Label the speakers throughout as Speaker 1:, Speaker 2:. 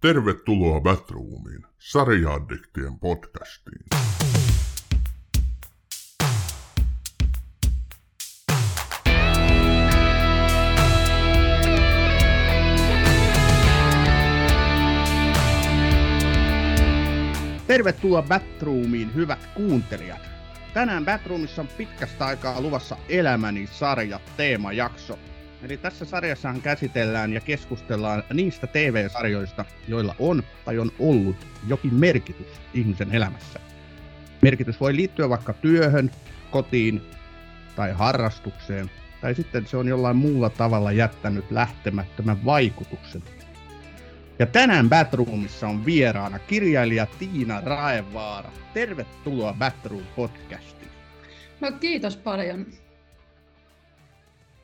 Speaker 1: Tervetuloa Batroomiin, sarjaaddiktien podcastiin.
Speaker 2: Tervetuloa Batroomiin, hyvät kuuntelijat. Tänään Batroomissa on pitkästä aikaa luvassa Elämäni sarja teemajakso. Eli tässä sarjassahan käsitellään ja keskustellaan niistä TV-sarjoista, joilla on tai on ollut jokin merkitys ihmisen elämässä. Merkitys voi liittyä vaikka työhön, kotiin tai harrastukseen, tai sitten se on jollain muulla tavalla jättänyt lähtemättömän vaikutuksen. Ja tänään Batroomissa on vieraana kirjailija Tiina Raevaara. Tervetuloa Batroom podcastiin.
Speaker 3: No kiitos paljon.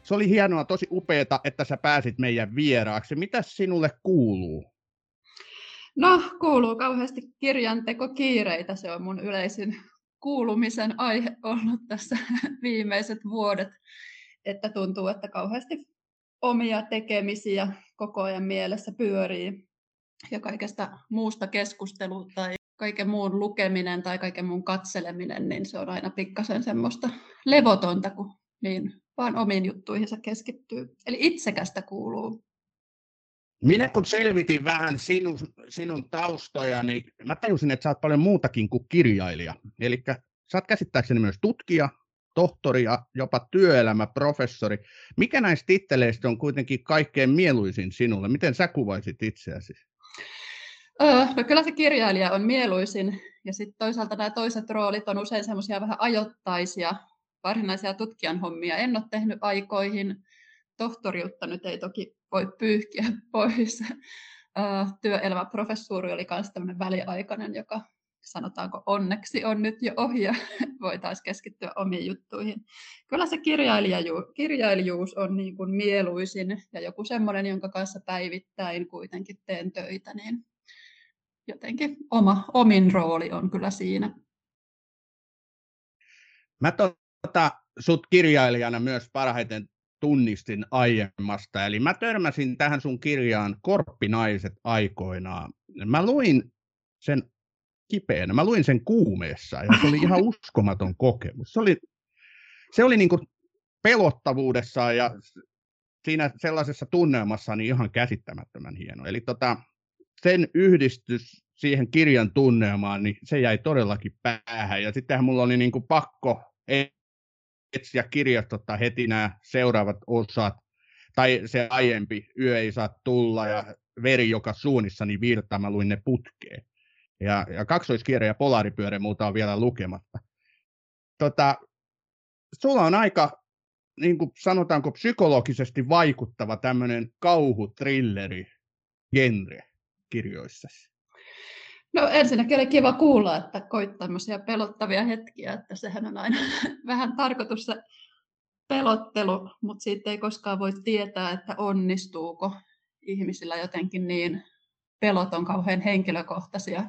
Speaker 2: Se oli hienoa, tosi upeeta, että sä pääsit meidän vieraaksi. Mitä sinulle kuuluu?
Speaker 3: No, kuuluu kauheasti kirjanteko kiireitä. Se on mun yleisin kuulumisen aihe ollut tässä viimeiset vuodet, että tuntuu, että kauheasti omia tekemisiä koko ajan mielessä pyörii ja kaikesta muusta keskustelua tai kaiken muun lukeminen tai kaiken muun katseleminen, niin se on aina pikkasen semmoista levotonta, kun niin vaan omiin juttuihinsa keskittyy. Eli itsekästä kuuluu.
Speaker 2: Minä kun selvitin vähän sinun, sinun taustoja, niin mä tajusin, että sä oot paljon muutakin kuin kirjailija. Eli sä oot käsittääkseni myös tutkija, tohtori ja jopa työelämäprofessori. Mikä näistä titteleistä on kuitenkin kaikkein mieluisin sinulle? Miten sä kuvaisit itseäsi?
Speaker 3: Öö, no kyllä se kirjailija on mieluisin, ja sitten toisaalta nämä toiset roolit on usein semmoisia vähän ajoittaisia, varsinaisia tutkijan hommia en ole tehnyt aikoihin. Tohtoriutta nyt ei toki voi pyyhkiä pois. Työelämäprofessuuri oli myös tämmöinen väliaikainen, joka sanotaanko onneksi on nyt jo ohi ja voitaisiin keskittyä omiin juttuihin. Kyllä se kirjailijuus, on niin kuin mieluisin ja joku semmoinen, jonka kanssa päivittäin kuitenkin teen töitä, niin jotenkin oma, omin rooli on kyllä siinä.
Speaker 2: Mä tota, sut kirjailijana myös parhaiten tunnistin aiemmasta. Eli mä törmäsin tähän sun kirjaan Korppinaiset aikoinaan. Mä luin sen kipeänä. Mä luin sen kuumeessa ja se oli ihan uskomaton kokemus. Se oli, se oli niin pelottavuudessa ja siinä sellaisessa tunnelmassa niin ihan käsittämättömän hieno. Eli tota, sen yhdistys siihen kirjan tunnelmaan, niin se jäi todellakin päähän. Ja sittenhän mulla oli niin kuin pakko etsiä kirjastota heti nämä seuraavat osat, tai se aiempi Yö ei saa tulla ja Veri joka suunnissa, niin virtaa mä luin ne putkeen. Ja, ja kaksoiskierre ja polaaripyörä muuta on vielä lukematta. Tota, sulla on aika, niin kuin sanotaanko, psykologisesti vaikuttava tämmöinen kauhutrilleri genre kirjoissasi.
Speaker 3: No ensinnäkin oli kiva kuulla, että koit tämmöisiä pelottavia hetkiä, että sehän on aina vähän tarkoitus se pelottelu, mutta siitä ei koskaan voi tietää, että onnistuuko ihmisillä jotenkin niin pelot on kauhean henkilökohtaisia.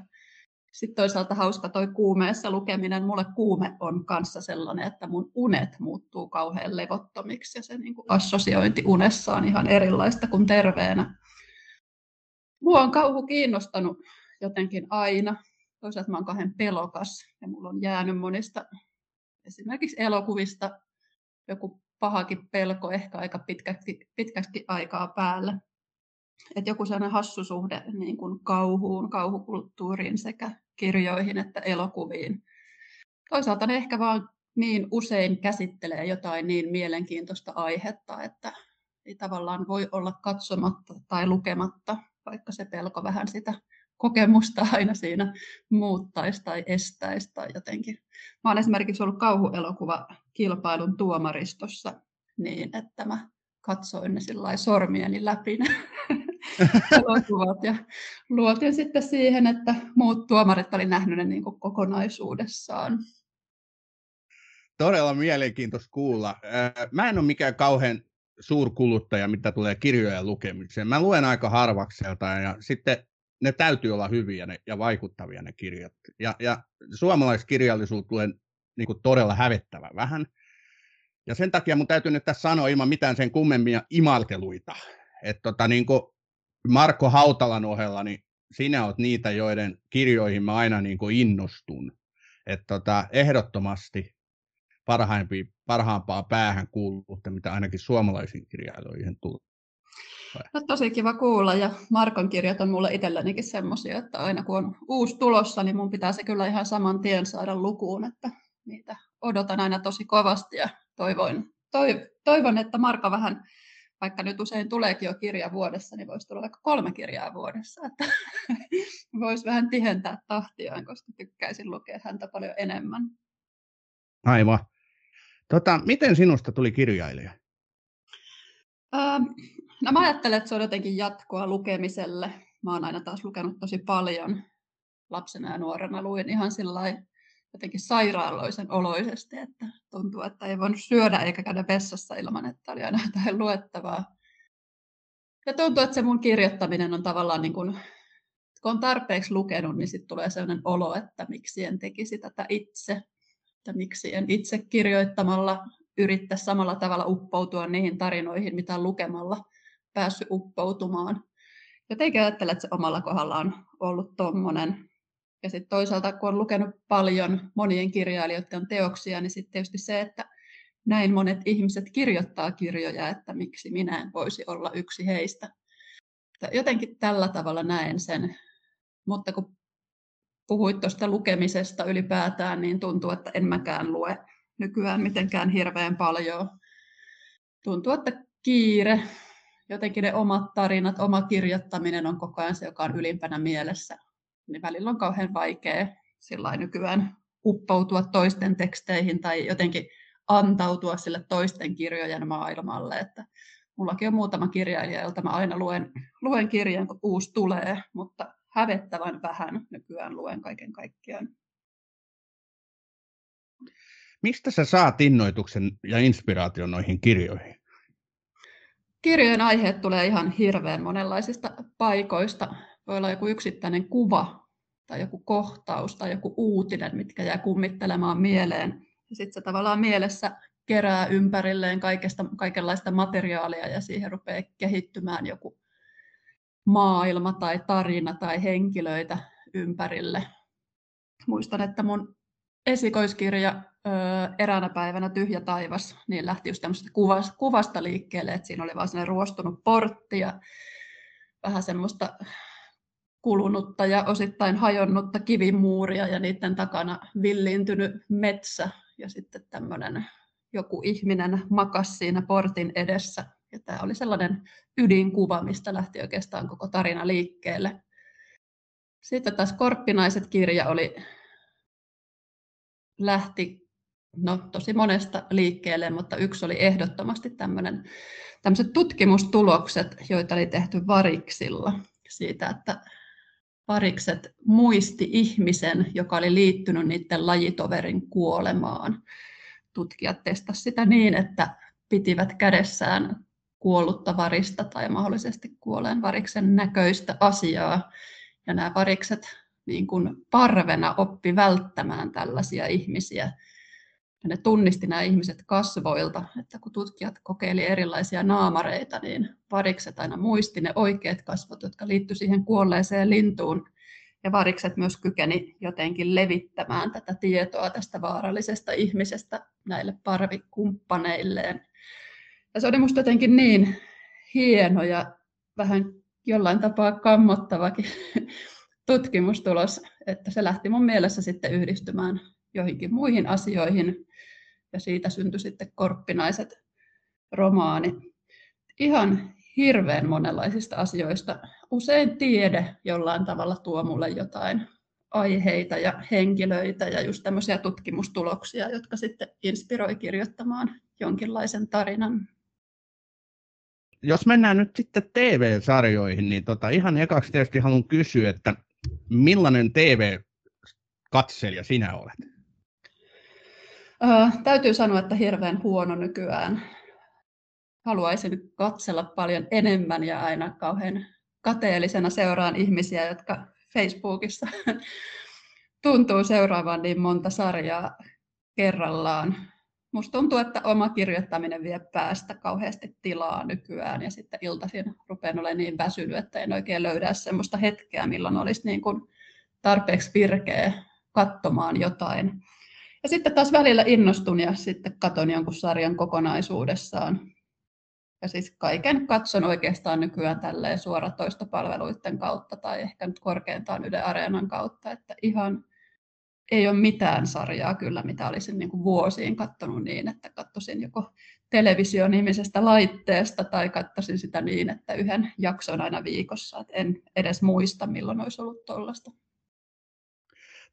Speaker 3: Sitten toisaalta hauska toi kuumeessa lukeminen. Mulle kuume on kanssa sellainen, että mun unet muuttuu kauhean levottomiksi ja se niin kuin assosiointi unessa on ihan erilaista kuin terveenä. Mua on kauhu kiinnostanut jotenkin aina. Toisaalta mä oon kahden pelokas ja mulla on jäänyt monista esimerkiksi elokuvista joku pahakin pelko ehkä aika pitkäksi, pitkäksi aikaa päällä. Et joku sellainen hassu suhde niin kuin kauhuun, kauhukulttuuriin sekä kirjoihin että elokuviin. Toisaalta ne ehkä vaan niin usein käsittelee jotain niin mielenkiintoista aihetta, että ei tavallaan voi olla katsomatta tai lukematta, vaikka se pelko vähän sitä kokemusta aina siinä muuttaisi tai estäisi tai jotenkin. Mä olen esimerkiksi ollut kauhuelokuva kilpailun tuomaristossa niin, että mä katsoin ne sormieni läpi ne elokuvat ja luotin sitten siihen, että muut tuomarit oli nähnyt ne niin kuin kokonaisuudessaan.
Speaker 2: Todella mielenkiintoista kuulla. Mä en ole mikään kauhean suurkuluttaja, mitä tulee kirjojen lukemiseen. Mä luen aika harvakselta ja sitten ne täytyy olla hyviä ne, ja vaikuttavia ne kirjat. Ja, ja suomalaiskirjallisuus tulee niin kuin todella hävettävä vähän. Ja sen takia mun täytyy nyt tässä sanoa ilman mitään sen kummemmia imalteluita. Että tota, niin Marko Hautalan ohella, niin sinä olet niitä, joiden kirjoihin mä aina niin kuin innostun. Että tota, ehdottomasti parhaimpi, parhaampaa päähän kuulutte, mitä ainakin suomalaisiin kirjailijoihin tulee.
Speaker 3: No, tosi kiva kuulla ja Markon kirjat on mulle itsellänikin semmoisia, että aina kun on uusi tulossa, niin mun pitää se kyllä ihan saman tien saada lukuun, että niitä odotan aina tosi kovasti ja toivon, toivon että Marko vähän vaikka nyt usein tuleekin jo kirja vuodessa, niin voisi tulla vaikka kolme kirjaa vuodessa, että voisi vähän tihentää tahtiaan, koska tykkäisin lukea häntä paljon enemmän.
Speaker 2: Aivan. Tota, miten sinusta tuli kirjailija?
Speaker 3: Ähm, no mä ajattelen, että se on jotenkin jatkoa lukemiselle. Mä oon aina taas lukenut tosi paljon. Lapsena ja nuorena luin ihan sillä jotenkin sairaaloisen oloisesti, että tuntuu, että ei voinut syödä eikä käydä vessassa ilman, että oli aina jotain luettavaa. Ja tuntuu, että se mun kirjoittaminen on tavallaan niin kuin, kun on tarpeeksi lukenut, niin sitten tulee sellainen olo, että miksi en tekisi tätä itse, että miksi en itse kirjoittamalla yrittää samalla tavalla uppoutua niihin tarinoihin, mitä lukemalla päässyt uppoutumaan. Jotenkin ajattelen, että se omalla kohdalla on ollut tuommoinen ja sitten toisaalta, kun on lukenut paljon monien kirjailijoiden teoksia, niin sitten tietysti se, että näin monet ihmiset kirjoittaa kirjoja, että miksi minä en voisi olla yksi heistä. Jotenkin tällä tavalla näen sen. Mutta kun puhuit tuosta lukemisesta ylipäätään, niin tuntuu, että en mäkään lue nykyään mitenkään hirveän paljon. Tuntuu, että kiire, jotenkin ne omat tarinat, oma kirjoittaminen on koko ajan se, joka on ylimpänä mielessä niin välillä on kauhean vaikea sillä nykyään uppoutua toisten teksteihin tai jotenkin antautua sille toisten kirjojen maailmalle. Että mullakin on muutama kirjailija, jolta mä aina luen, luen kirjan, kun uusi tulee, mutta hävettävän vähän nykyään luen kaiken kaikkiaan.
Speaker 2: Mistä sä saat innoituksen ja inspiraation noihin kirjoihin?
Speaker 3: Kirjojen aiheet tulee ihan hirveän monenlaisista paikoista voi olla joku yksittäinen kuva tai joku kohtaus tai joku uutinen, mitkä jää kummittelemaan mieleen. Ja sitten se tavallaan mielessä kerää ympärilleen kaikesta, kaikenlaista materiaalia ja siihen rupeaa kehittymään joku maailma tai tarina tai henkilöitä ympärille. Muistan, että mun esikoiskirja eräänä päivänä Tyhjä taivas, niin lähti just tämmöisestä kuvasta liikkeelle, että siinä oli vaan sellainen ruostunut portti ja vähän semmoista kulunutta ja osittain hajonnutta kivimuuria ja niiden takana villiintynyt metsä ja sitten tämmöinen joku ihminen makas siinä portin edessä. Ja tämä oli sellainen ydinkuva, mistä lähti oikeastaan koko tarina liikkeelle. Sitten taas Korppinaiset kirja oli, lähti no, tosi monesta liikkeelle, mutta yksi oli ehdottomasti tämmöinen, tämmöiset tutkimustulokset, joita oli tehty variksilla siitä, että parikset muisti ihmisen, joka oli liittynyt niiden lajitoverin kuolemaan. Tutkijat testasivat sitä niin, että pitivät kädessään kuollutta varista tai mahdollisesti kuolleen variksen näköistä asiaa. Ja nämä varikset niin kuin parvena oppi välttämään tällaisia ihmisiä ne tunnisti nämä ihmiset kasvoilta, että kun tutkijat kokeili erilaisia naamareita, niin varikset aina muisti ne oikeat kasvot, jotka liittyivät siihen kuolleeseen lintuun. Ja varikset myös kykeni jotenkin levittämään tätä tietoa tästä vaarallisesta ihmisestä näille parvikumppaneilleen. Ja se oli minusta jotenkin niin hieno ja vähän jollain tapaa kammottavakin tutkimustulos, että se lähti mun mielessä sitten yhdistymään joihinkin muihin asioihin, ja siitä syntyi sitten Korppinaiset romaani. Ihan hirveän monenlaisista asioista. Usein tiede jollain tavalla tuo mulle jotain aiheita ja henkilöitä ja just tämmöisiä tutkimustuloksia, jotka sitten inspiroi kirjoittamaan jonkinlaisen tarinan.
Speaker 2: Jos mennään nyt sitten TV-sarjoihin, niin tota, ihan ekaksi tietysti haluan kysyä, että millainen TV-katselija sinä olet?
Speaker 3: Äh, täytyy sanoa, että hirveän huono nykyään. Haluaisin katsella paljon enemmän ja aina kauhean kateellisena seuraan ihmisiä, jotka Facebookissa tuntuu seuraavan niin monta sarjaa kerrallaan. musta tuntuu, että oma kirjoittaminen vie päästä kauheasti tilaa nykyään ja sitten iltaisin rupean olemaan niin väsynyt, että en oikein löydä semmoista hetkeä, milloin olisi niin kuin tarpeeksi virkeä katsomaan jotain. Ja sitten taas välillä innostun ja sitten katon jonkun sarjan kokonaisuudessaan. Ja siis kaiken katson oikeastaan nykyään tälleen suoratoistopalveluiden kautta tai ehkä nyt korkeintaan Yle Areenan kautta, että ihan ei ole mitään sarjaa kyllä, mitä olisin niin kuin vuosiin katsonut niin, että katsoisin joko televisionimisestä laitteesta tai katsoisin sitä niin, että yhden jakson aina viikossa. Et en edes muista, milloin olisi ollut tuollaista.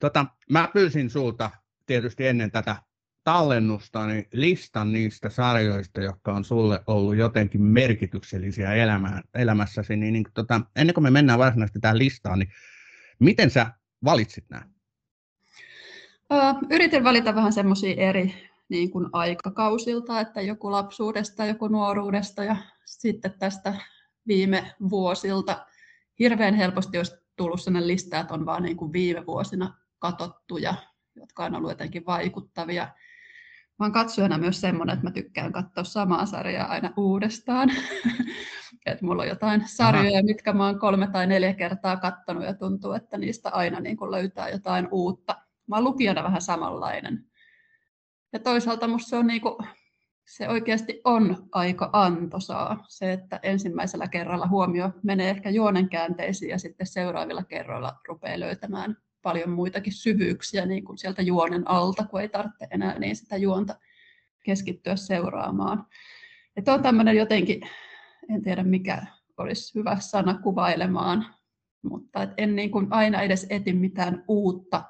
Speaker 2: Tota, mä pyysin sulta tietysti ennen tätä tallennusta niin listan niistä sarjoista, jotka on sulle ollut jotenkin merkityksellisiä elämää, elämässäsi. Niin, niin, tota, ennen kuin me mennään varsinaisesti tähän listaan, niin miten sä valitsit nämä?
Speaker 3: Yritin valita vähän semmoisia eri niin kuin aikakausilta, että joku lapsuudesta, joku nuoruudesta ja sitten tästä viime vuosilta. Hirveän helposti olisi tullut sellainen lista, että on vaan niin kuin viime vuosina katottuja, jotka on ollut jotenkin vaikuttavia. Mä oon katsojana myös semmoinen, että mä tykkään katsoa samaa sarjaa aina uudestaan. että mulla on jotain sarjoja, Aha. mitkä mä oon kolme tai neljä kertaa katsonut ja tuntuu, että niistä aina niin kuin löytää jotain uutta mä oon lukijana vähän samanlainen. Ja toisaalta musta se on niinku, se oikeasti on aika antoisaa. Se, että ensimmäisellä kerralla huomio menee ehkä juonen käänteisiin ja sitten seuraavilla kerroilla rupeaa löytämään paljon muitakin syvyyksiä niin kuin sieltä juonen alta, kun ei tarvitse enää niin sitä juonta keskittyä seuraamaan. Että on tämmöinen jotenkin, en tiedä mikä olisi hyvä sana kuvailemaan, mutta et en niin kuin aina edes eti mitään uutta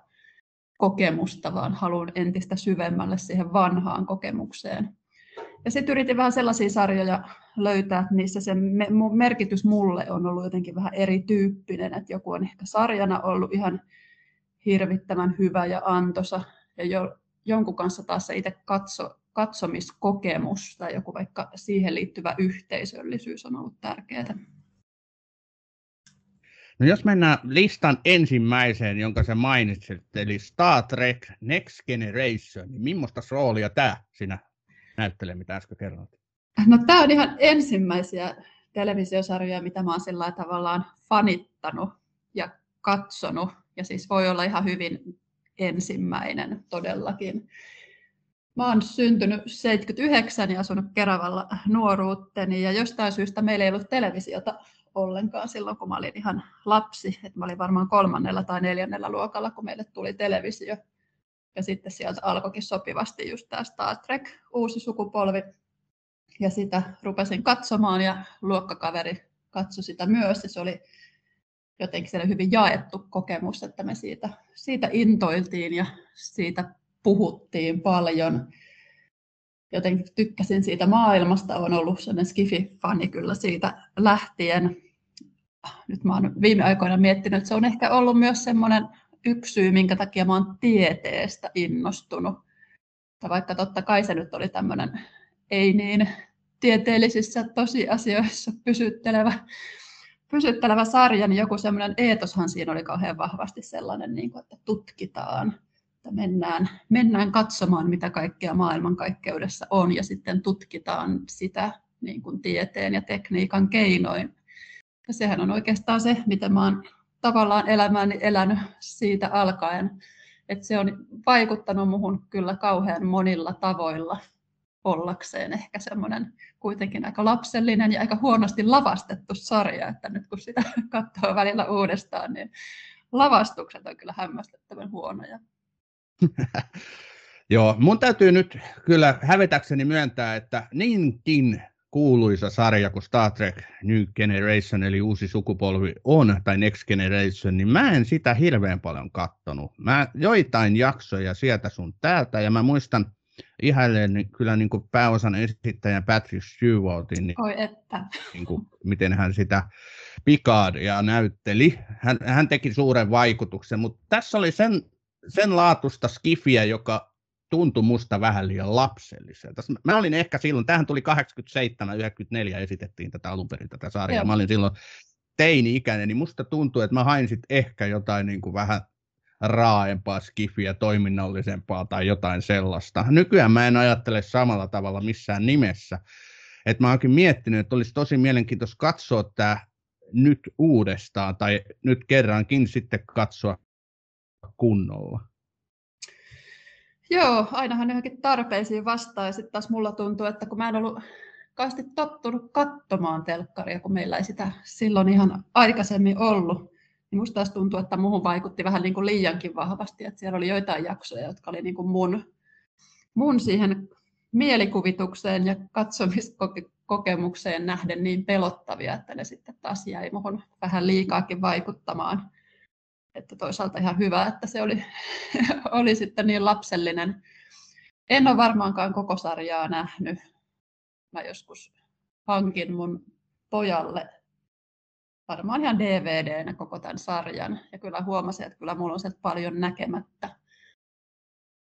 Speaker 3: kokemusta, vaan haluan entistä syvemmälle siihen vanhaan kokemukseen. Ja sitten yritin vähän sellaisia sarjoja löytää, että niissä se merkitys mulle on ollut jotenkin vähän erityyppinen, että joku on ehkä sarjana ollut ihan hirvittävän hyvä ja antosa, ja jo, jonkun kanssa taas se itse katso, katsomiskokemus tai joku vaikka siihen liittyvä yhteisöllisyys on ollut tärkeää.
Speaker 2: No jos mennään listan ensimmäiseen, jonka sä mainitsit, eli Star Trek Next Generation, niin millaista roolia tämä sinä näyttelee, mitä äsken kerroit?
Speaker 3: No tämä on ihan ensimmäisiä televisiosarjoja, mitä mä oon sillä tavallaan fanittanut ja katsonut. Ja siis voi olla ihan hyvin ensimmäinen todellakin. Mä oon syntynyt 79 ja asunut Keravalla nuoruutteni ja jostain syystä meillä ei ollut televisiota ollenkaan silloin, kun mä olin ihan lapsi. Et mä olin varmaan kolmannella tai neljännellä luokalla, kun meille tuli televisio. Ja sitten sieltä alkoikin sopivasti just tämä Star Trek, uusi sukupolvi. Ja sitä rupesin katsomaan ja luokkakaveri katsoi sitä myös. Ja se oli jotenkin hyvin jaettu kokemus, että me siitä, siitä intoiltiin ja siitä puhuttiin paljon jotenkin tykkäsin siitä maailmasta, on ollut sellainen skifi-fani kyllä siitä lähtien. Nyt mä oon viime aikoina miettinyt, että se on ehkä ollut myös semmoinen yksi syy, minkä takia mä oon tieteestä innostunut. Ja vaikka totta kai se nyt oli tämmöinen ei niin tieteellisissä tosiasioissa pysyttelevä, pysyttelevä sarja, niin joku semmoinen eetoshan siinä oli kauhean vahvasti sellainen, niin kuin, että tutkitaan että mennään, mennään katsomaan, mitä kaikkea maailmankaikkeudessa on ja sitten tutkitaan sitä niin kuin tieteen ja tekniikan keinoin. Ja sehän on oikeastaan se, mitä mä oon tavallaan elämääni elänyt siitä alkaen. Että se on vaikuttanut muhun kyllä kauhean monilla tavoilla ollakseen ehkä semmoinen kuitenkin aika lapsellinen ja aika huonosti lavastettu sarja, että nyt kun sitä katsoo välillä uudestaan, niin lavastukset on kyllä hämmästyttävän huonoja.
Speaker 2: Joo, mun täytyy nyt kyllä hävetäkseni myöntää, että niinkin kuuluisa sarja kuin Star Trek New Generation, eli uusi sukupolvi on, tai Next Generation, niin mä en sitä hirveän paljon kattonut. Mä joitain jaksoja sieltä sun täältä, ja mä muistan ihailen kyllä niin kuin pääosan esittäjän Patrick Stewartin, niin,
Speaker 3: Oi että.
Speaker 2: Niin kuin, miten hän sitä Picardia näytteli. Hän, hän teki suuren vaikutuksen, mutta tässä oli sen sen laatusta skifiä, joka tuntui musta vähän liian lapselliselta. Mä olin ehkä silloin, tähän tuli 87-94 esitettiin tätä alun perin tätä sarjaa. Joo. Mä olin silloin teini-ikäinen, niin musta tuntuu, että mä hain sit ehkä jotain niin kuin vähän raaempaa skifiä, toiminnallisempaa tai jotain sellaista. Nykyään mä en ajattele samalla tavalla missään nimessä. Et mä oonkin miettinyt, että olisi tosi mielenkiintoista katsoa tämä nyt uudestaan tai nyt kerrankin sitten katsoa kunnolla.
Speaker 3: Joo, ainahan johonkin tarpeisiin vastaa. Ja sitten taas mulla tuntuu, että kun mä en ollut kauheasti tottunut katsomaan telkkaria, kun meillä ei sitä silloin ihan aikaisemmin ollut, niin musta taas tuntuu, että muuhun vaikutti vähän niin kuin liiankin vahvasti, että siellä oli joitain jaksoja, jotka oli niin kuin mun, mun siihen mielikuvitukseen ja katsomiskokemukseen nähden niin pelottavia, että ne sitten taas jäi muuhun vähän liikaakin vaikuttamaan että toisaalta ihan hyvä, että se oli, oli sitten niin lapsellinen. En ole varmaankaan koko sarjaa nähnyt. Mä joskus hankin mun pojalle varmaan ihan DVDnä koko tämän sarjan. Ja kyllä huomasin, että kyllä mulla on sieltä paljon näkemättä.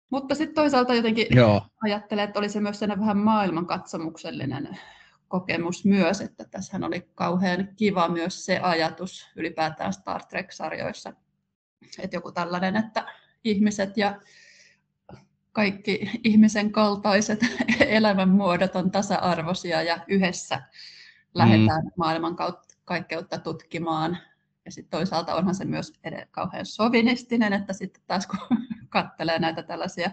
Speaker 3: Mutta sitten toisaalta jotenkin Joo. ajattelen, että oli se myös vähän maailmankatsomuksellinen kokemus myös, että tässähän oli kauhean kiva myös se ajatus ylipäätään Star Trek-sarjoissa, että joku tällainen, että ihmiset ja kaikki ihmisen kaltaiset elämänmuodot on tasa-arvoisia ja yhdessä lähdetään mm. maailman kaikkeutta tutkimaan. Ja sitten toisaalta onhan se myös kauhean sovinistinen, että sitten taas kun katselee näitä tällaisia,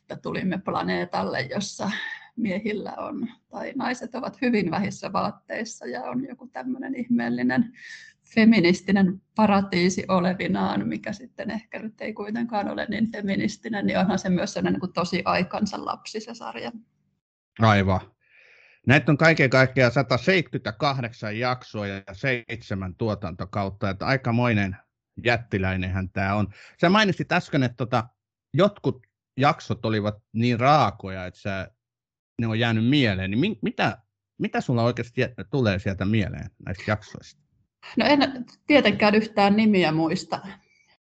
Speaker 3: että tulimme planeetalle, jossa miehillä on, tai naiset ovat hyvin vähissä vaatteissa ja on joku tämmöinen ihmeellinen feministinen paratiisi olevinaan, mikä sitten ehkä nyt ei kuitenkaan ole niin feministinen, niin onhan se myös sellainen niin tosi aikansa lapsi se sarja.
Speaker 2: Aivan. Näitä on kaiken kaikkiaan 178 jaksoa ja seitsemän tuotantokautta, että aikamoinen jättiläinenhän tämä on. Sä mainitsit äsken, että tota, jotkut jaksot olivat niin raakoja, että sä, ne on jäänyt mieleen. Niin mitä, mitä sulla oikeasti tulee sieltä mieleen näistä jaksoista?
Speaker 3: No en tietenkään yhtään nimiä muista,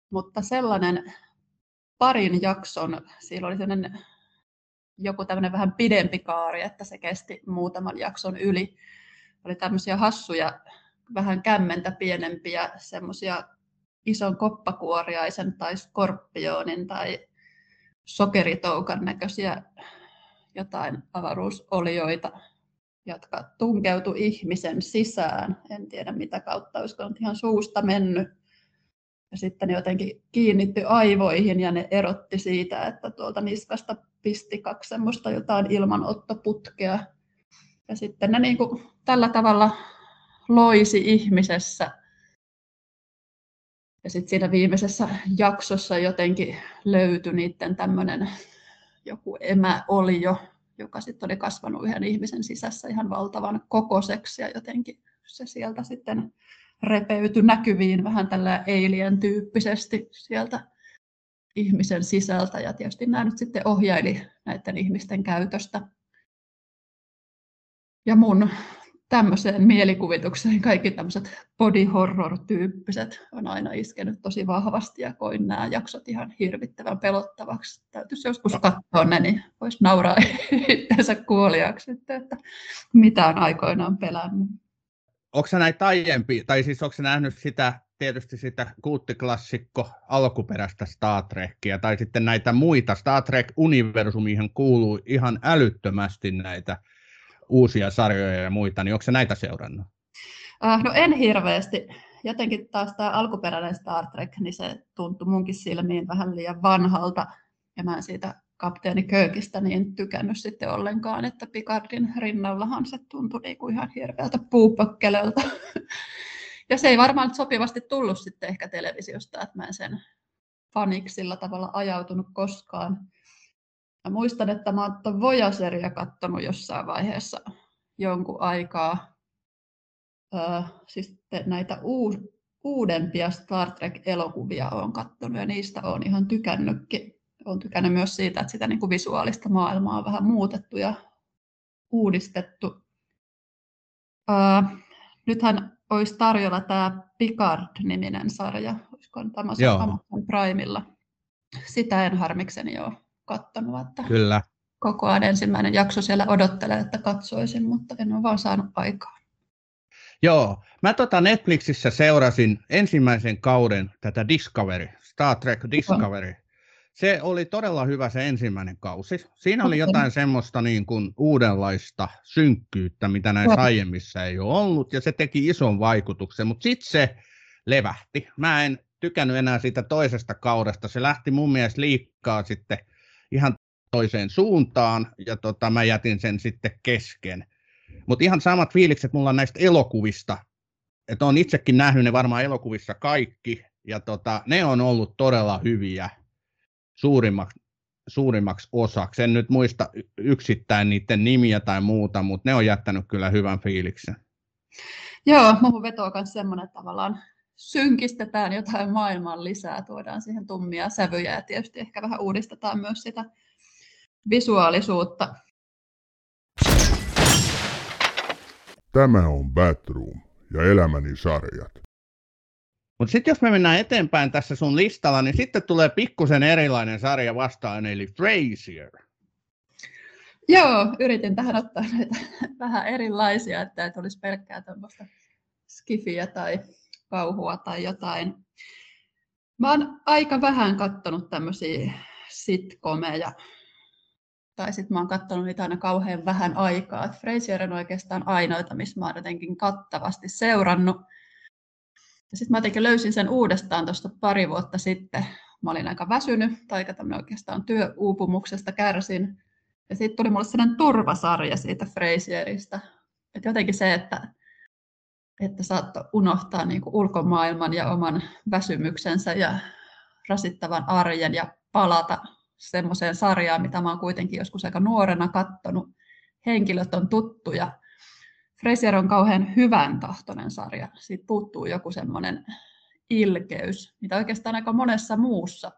Speaker 3: mutta sellainen parin jakson, siellä oli sellainen joku tämmöinen vähän pidempi kaari, että se kesti muutaman jakson yli. Oli tämmöisiä hassuja, vähän kämmentä pienempiä, semmoisia ison koppakuoriaisen tai skorpionin tai sokeritoukan näköisiä jotain avaruusolioita, jotka tunkeutu ihmisen sisään. En tiedä mitä kautta, olisiko nyt ihan suusta mennyt. Ja sitten ne jotenkin kiinnitty aivoihin ja ne erotti siitä, että tuolta niskasta pisti kaksi semmoista jotain ilmanottoputkea. Ja sitten ne niin kuin tällä tavalla loisi ihmisessä. Ja sitten siinä viimeisessä jaksossa jotenkin löytyi niiden tämmöinen joku emäolio, joka sitten oli kasvanut yhden ihmisen sisässä ihan valtavan kokoiseksi ja jotenkin se sieltä sitten repeytyi näkyviin vähän tällä alien-tyyppisesti sieltä ihmisen sisältä ja tietysti nämä nyt sitten ohjaili näiden ihmisten käytöstä. Ja mun tämmöiseen mielikuvitukseen kaikki tämmöiset body horror-tyyppiset on aina iskenyt tosi vahvasti ja koin nämä jaksot ihan hirvittävän pelottavaksi. Täytyisi joskus katsoa ne, niin voisi nauraa itseensä kuoliaksi, että mitä on aikoinaan pelännyt.
Speaker 2: Onko näitä aiempi, tai siis onko nähnyt sitä, tietysti sitä kulttiklassikko alkuperäistä Star Trekia, tai sitten näitä muita Star Trek-universumiin kuuluu ihan älyttömästi näitä uusia sarjoja ja muita, niin onko se näitä seurannut?
Speaker 3: Äh, no en hirveästi. Jotenkin taas tämä alkuperäinen Star Trek, niin se tuntui munkin silmiin vähän liian vanhalta. Ja mä en siitä kapteeni Köökistä niin tykännyt sitten ollenkaan, että Picardin rinnallahan se tuntui niin kuin ihan hirveältä puupökkelöltä. Ja se ei varmaan sopivasti tullut sitten ehkä televisiosta, että mä en sen faniksi sillä tavalla ajautunut koskaan. Mä muistan, että mä oon Voyageria katsonut jossain vaiheessa jonkun aikaa. Öö, siis näitä uus, uudempia Star Trek-elokuvia olen katsonut ja niistä olen ihan tykännytkin. Olen tykännyt myös siitä, että sitä niin kuin visuaalista maailmaa on vähän muutettu ja uudistettu. Öö, nythän olisi tarjolla tämä Picard-niminen sarja, olisiko tämä Amazon Primella. Sitä en harmikseni ole katsonut. Että
Speaker 2: Kyllä.
Speaker 3: Koko ajan ensimmäinen jakso siellä odottelee, että katsoisin, mutta en ole vaan saanut aikaa.
Speaker 2: Joo, mä tota Netflixissä seurasin ensimmäisen kauden tätä Discovery Star Trek Discovery. Se oli todella hyvä se ensimmäinen kausi. Siinä oli jotain semmoista niin kuin uudenlaista synkkyyttä, mitä näissä aiemmissa ei ole ollut, ja se teki ison vaikutuksen, mutta sitten se levähti. Mä en tykännyt enää siitä toisesta kaudesta. Se lähti mun mielestä liikkaa sitten ihan toiseen suuntaan, ja tota, mä jätin sen sitten kesken. Mutta ihan samat fiilikset mulla on näistä elokuvista, että on itsekin nähnyt ne varmaan elokuvissa kaikki, ja tota, ne on ollut todella hyviä suurimmaksi, suurimmaksi osaksi. En nyt muista yksittäin niiden nimiä tai muuta, mutta ne on jättänyt kyllä hyvän fiiliksen.
Speaker 3: Joo, muuhun vetoo myös semmoinen, että tavallaan synkistetään jotain maailman lisää, tuodaan siihen tummia sävyjä ja tietysti ehkä vähän uudistetaan myös sitä visuaalisuutta.
Speaker 1: Tämä on Batroom ja elämäni sarjat.
Speaker 2: Mutta sitten jos me mennään eteenpäin tässä sun listalla, niin sitten tulee pikkusen erilainen sarja vastaan, eli Frasier.
Speaker 3: Joo, yritin tähän ottaa näitä vähän erilaisia, että ei olisi pelkkää tämmöistä skifiä tai kauhua tai jotain. Mä oon aika vähän kattonut tämmöisiä sitcomeja, tai sitten mä oon katsonut niitä aina kauhean vähän aikaa. Frasier on oikeastaan ainoita, missä mä oon jotenkin kattavasti seurannut. Ja sitten mä jotenkin löysin sen uudestaan tuosta pari vuotta sitten. Mä olin aika väsynyt, tai oikeastaan työuupumuksesta kärsin. Ja sitten tuli mulle sellainen turvasarja siitä Frasierista. Että jotenkin se, että että saattoi unohtaa niin ulkomaailman ja oman väsymyksensä ja rasittavan arjen ja palata semmoiseen sarjaan, mitä mä oon kuitenkin joskus aika nuorena kattonut. Henkilöt on tuttuja. Frasier on kauhean hyvän tahtoinen sarja. Siitä puuttuu joku semmoinen ilkeys, mitä oikeastaan aika monessa muussa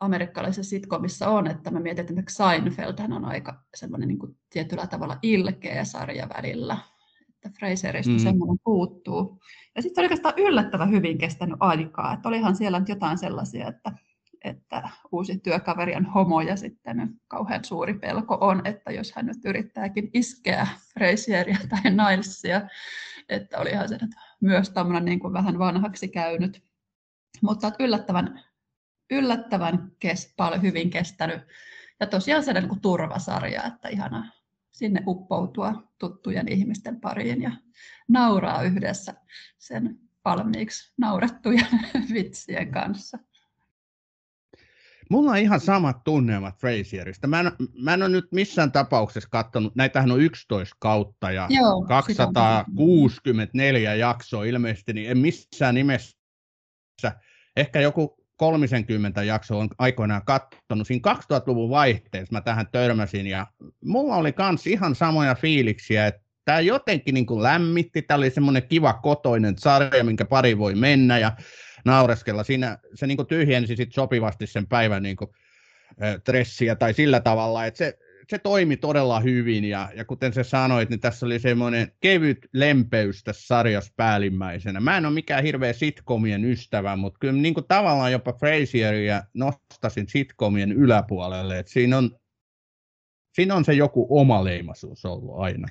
Speaker 3: amerikkalaisessa sitcomissa on, että mä mietin, että Seinfeld on aika semmoinen niin kuin tietyllä tavalla ilkeä sarja välillä että Fraserista mm. semmoinen puuttuu. Ja sitten se oli oikeastaan yllättävän hyvin kestänyt aikaa. Että olihan siellä nyt jotain sellaisia, että, että uusi työkaveri on homo ja sitten kauhean suuri pelko on, että jos hän nyt yrittääkin iskeä Fraseria tai Nilesia, että olihan se nyt myös tämmöinen niin kuin vähän vanhaksi käynyt. Mutta yllättävän, yllättävän kes, paljon hyvin kestänyt. Ja tosiaan se niin turvasarja, että ihana, sinne uppoutua tuttujen ihmisten pariin ja nauraa yhdessä sen valmiiksi naurettujen vitsien kanssa.
Speaker 2: Mulla on ihan samat tunnelmat Frasierista. Mä en, mä en ole nyt missään tapauksessa katsonut, näitähän on 11 kautta ja Joo, 264 jaksoa ilmeisesti, niin en missään nimessä, ehkä joku 30 jaksoa on aikoinaan katsonut. Siinä 2000-luvun vaihteessa mä tähän törmäsin ja mulla oli kans ihan samoja fiiliksiä, että tämä jotenkin niin kuin lämmitti, tämä oli semmoinen kiva kotoinen sarja, minkä pari voi mennä ja naureskella. Siinä se niin tyhjensi sit sopivasti sen päivän niin kuin, stressiä tai sillä tavalla, että se, se toimi todella hyvin ja, ja kuten sä sanoit, niin tässä oli semmoinen kevyt lempeys tässä sarjassa päällimmäisenä. Mä en ole mikään hirveä sitcomien ystävä, mutta kyllä niin kuin tavallaan jopa Frasieria nostasin sitcomien yläpuolelle, että siinä on, siinä on se joku oma leimaisuus ollut aina.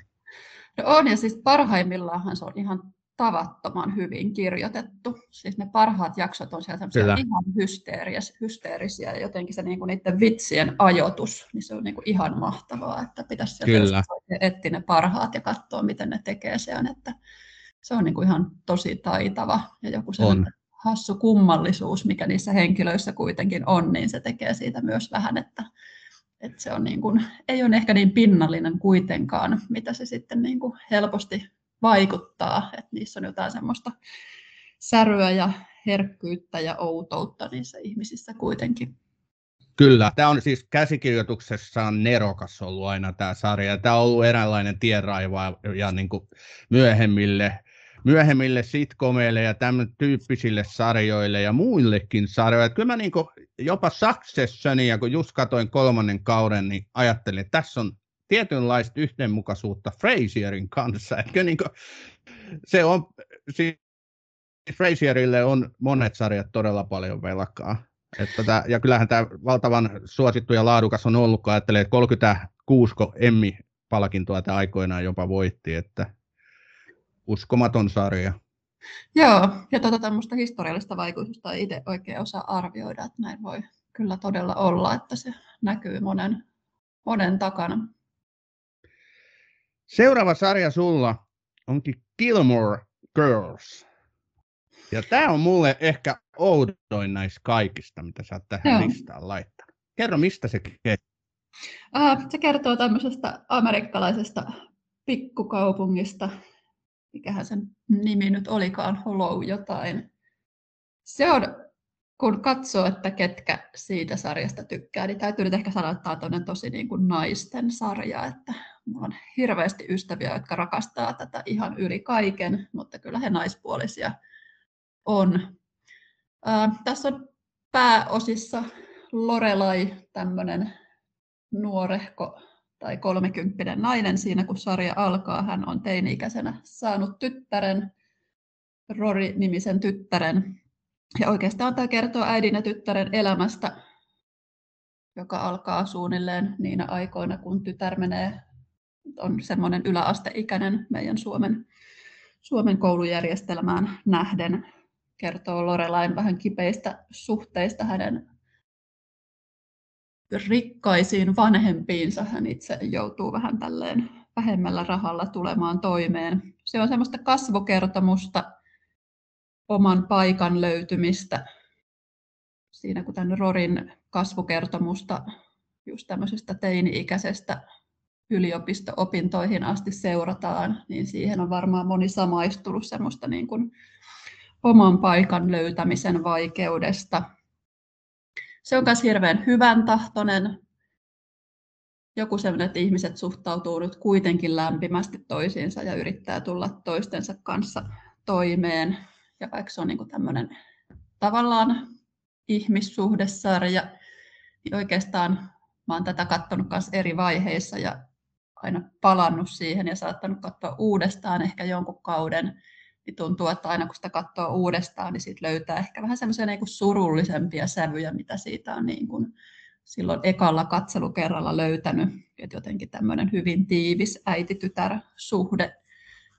Speaker 3: No on, ja siis parhaimmillaan se on ihan tavattoman hyvin kirjoitettu. Siis ne parhaat jaksot on sieltä ihan hysteeris, hysteerisiä ja jotenkin se niinku niiden vitsien ajoitus, niin se on niinku ihan mahtavaa, että pitäisi sieltä etsiä ne parhaat ja katsoa, miten ne tekee sen, että se on niinku ihan tosi taitava ja joku se hassu kummallisuus, mikä niissä henkilöissä kuitenkin on, niin se tekee siitä myös vähän, että, että se on niin kuin, ei ole ehkä niin pinnallinen kuitenkaan, mitä se sitten niin kuin helposti vaikuttaa, että niissä on jotain semmoista säryä ja herkkyyttä ja outoutta niissä ihmisissä kuitenkin.
Speaker 2: Kyllä, tämä on siis käsikirjoituksessaan nerokas ollut aina tämä sarja. Tämä on ollut eräänlainen tienraiva ja niin kuin myöhemmille, myöhemmille sitcomeille ja tämän tyyppisille sarjoille ja muillekin sarjoille. Kyllä mä niin kuin jopa Successionia, kun just katoin kolmannen kauden, niin ajattelin, että tässä on tietynlaista yhdenmukaisuutta Frasierin kanssa. Etkö niin kuin, se on, siis Frasierille on monet sarjat todella paljon velkaa. Että tätä, ja kyllähän tämä valtavan suosittu ja laadukas on ollut, kun ajattelee, että 36 Emmy-palkintoa tämä aikoinaan jopa voitti, että uskomaton sarja.
Speaker 3: Joo, ja tuota tämmöistä historiallista vaikutusta ei itse oikein osaa arvioida, että näin voi kyllä todella olla, että se näkyy monen, monen takana.
Speaker 2: Seuraava sarja sulla onkin Gilmore Girls. Ja tämä on mulle ehkä oudoin näistä kaikista, mitä sä oot tähän Joo. listaan laittanut. Kerro, mistä se kertoo?
Speaker 3: Uh, se kertoo tämmöisestä amerikkalaisesta pikkukaupungista, mikähän sen nimi nyt olikaan, Hollow jotain. Se on, kun katsoo, että ketkä siitä sarjasta tykkää, niin täytyy nyt ehkä sanoa, että tämä on tosi niin kuin naisten sarja, että mulla on hirveästi ystäviä, jotka rakastaa tätä ihan yli kaiken, mutta kyllä he naispuolisia on. Ää, tässä on pääosissa Lorelai, tämmöinen nuorehko tai kolmekymppinen nainen siinä, kun sarja alkaa. Hän on teini-ikäisenä saanut tyttären, Rory-nimisen tyttären. Ja oikeastaan tämä kertoo äidin ja tyttären elämästä, joka alkaa suunnilleen niinä aikoina, kun tytär menee, on semmoinen yläasteikäinen meidän Suomen, Suomen koulujärjestelmään nähden. Kertoo Lorelain vähän kipeistä suhteista hänen rikkaisiin vanhempiinsa hän itse joutuu vähän tälleen vähemmällä rahalla tulemaan toimeen. Se on semmoista kasvokertomusta, oman paikan löytymistä. Siinä kun tämän Rorin kasvukertomusta just tämmöisestä teini-ikäisestä yliopisto-opintoihin asti seurataan, niin siihen on varmaan moni samaistunut semmoista niin kuin oman paikan löytämisen vaikeudesta – se on myös hirveän hyvän tahtoinen. Joku sellainen, että ihmiset suhtautuu nyt kuitenkin lämpimästi toisiinsa ja yrittää tulla toistensa kanssa toimeen. Ja vaikka se on niin tämmöinen tavallaan ihmissuhdesarja, niin oikeastaan oon tätä katsonut myös eri vaiheissa ja aina palannut siihen ja saattanut katsoa uudestaan ehkä jonkun kauden niin tuntuu, että aina kun sitä katsoo uudestaan, niin siitä löytää ehkä vähän semmoisia niin surullisempia sävyjä, mitä siitä on niin kuin silloin ekalla katselukerralla löytänyt. Että jotenkin tämmöinen hyvin tiivis äiti-tytär-suhde,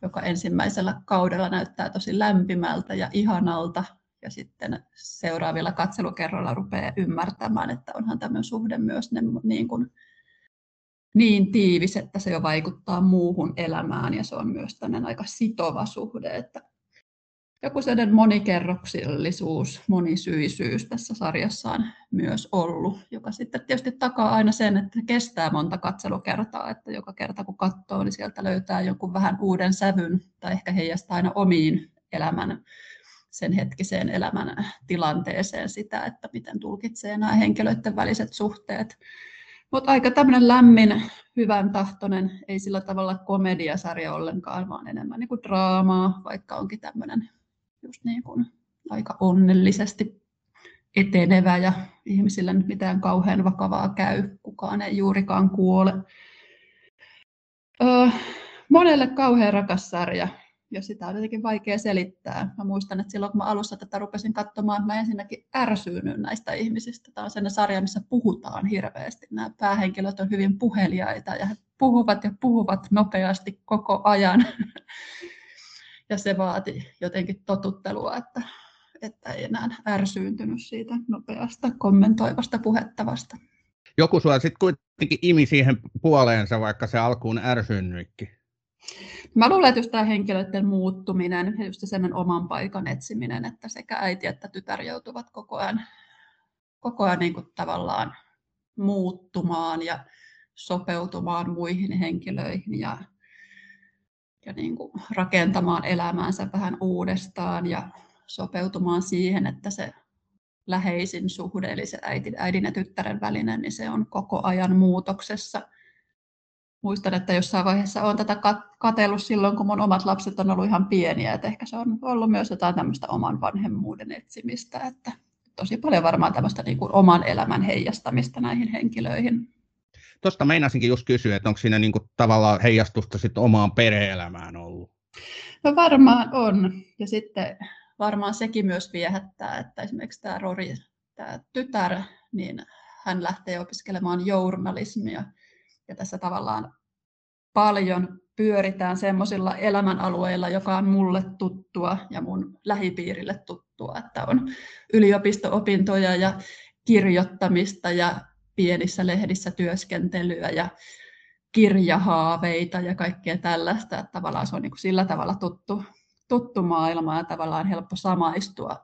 Speaker 3: joka ensimmäisellä kaudella näyttää tosi lämpimältä ja ihanalta, ja sitten seuraavilla katselukerroilla rupeaa ymmärtämään, että onhan tämmöinen suhde myös ne, niin, kuin, niin tiivis, että se jo vaikuttaa muuhun elämään ja se on myös aika sitova suhde, että joku sellainen monikerroksillisuus, monisyisyys tässä sarjassa on myös ollut, joka sitten tietysti takaa aina sen, että kestää monta katselukertaa, että joka kerta kun katsoo, niin sieltä löytää jonkun vähän uuden sävyn tai ehkä heijastaa aina omiin elämän sen hetkiseen elämän tilanteeseen sitä, että miten tulkitsee nämä henkilöiden väliset suhteet. Mutta aika tämmöinen lämmin, hyvän tahtoinen, ei sillä tavalla komediasarja ollenkaan, vaan enemmän niin kuin draamaa, vaikka onkin tämmöinen just niin kuin aika onnellisesti etenevä ja ihmisillä nyt mitään kauhean vakavaa käy, kukaan ei juurikaan kuole. Öö, monelle kauhean rakas sarja, ja sitä on jotenkin vaikea selittää. Mä muistan, että silloin kun mä alussa tätä rupesin katsomaan, mä ensinnäkin ärsyynyin näistä ihmisistä. Tämä on sellainen sarja, missä puhutaan hirveästi. Nämä päähenkilöt on hyvin puheliaita ja he puhuvat ja puhuvat nopeasti koko ajan. ja se vaati jotenkin totuttelua, että, että ei enää ärsyyntynyt siitä nopeasta kommentoivasta puhettavasta.
Speaker 2: Joku sua sitten kuitenkin imi siihen puoleensa, vaikka se alkuun ärsyynnyikki.
Speaker 3: Mä luulen, että just tämä henkilöiden muuttuminen just sen oman paikan etsiminen, että sekä äiti että tytär joutuvat koko ajan, koko ajan niin kuin tavallaan muuttumaan ja sopeutumaan muihin henkilöihin ja, ja niin kuin rakentamaan elämäänsä vähän uudestaan ja sopeutumaan siihen, että se läheisin suhde, eli se äidin, äidin ja tyttären välinen, niin se on koko ajan muutoksessa – muistan, että jossain vaiheessa olen tätä katsellut silloin, kun mun omat lapset on ollut ihan pieniä, että ehkä se on ollut myös jotain tämmöistä oman vanhemmuuden etsimistä, että tosi paljon varmaan tämmöistä niin kuin oman elämän heijastamista näihin henkilöihin.
Speaker 2: Tuosta meinasinkin just kysyä, että onko siinä niin kuin tavallaan heijastusta sitten omaan perhe-elämään ollut?
Speaker 3: No varmaan on. Ja sitten varmaan sekin myös viehättää, että esimerkiksi tämä Rori, tämä tytär, niin hän lähtee opiskelemaan journalismia ja tässä tavallaan paljon pyöritään semmoisilla elämänalueilla, joka on mulle tuttua ja mun lähipiirille tuttua, että on yliopisto-opintoja ja kirjoittamista ja pienissä lehdissä työskentelyä ja kirjahaaveita ja kaikkea tällaista, että tavallaan se on niin kuin sillä tavalla tuttu, tuttu maailma ja tavallaan helppo samaistua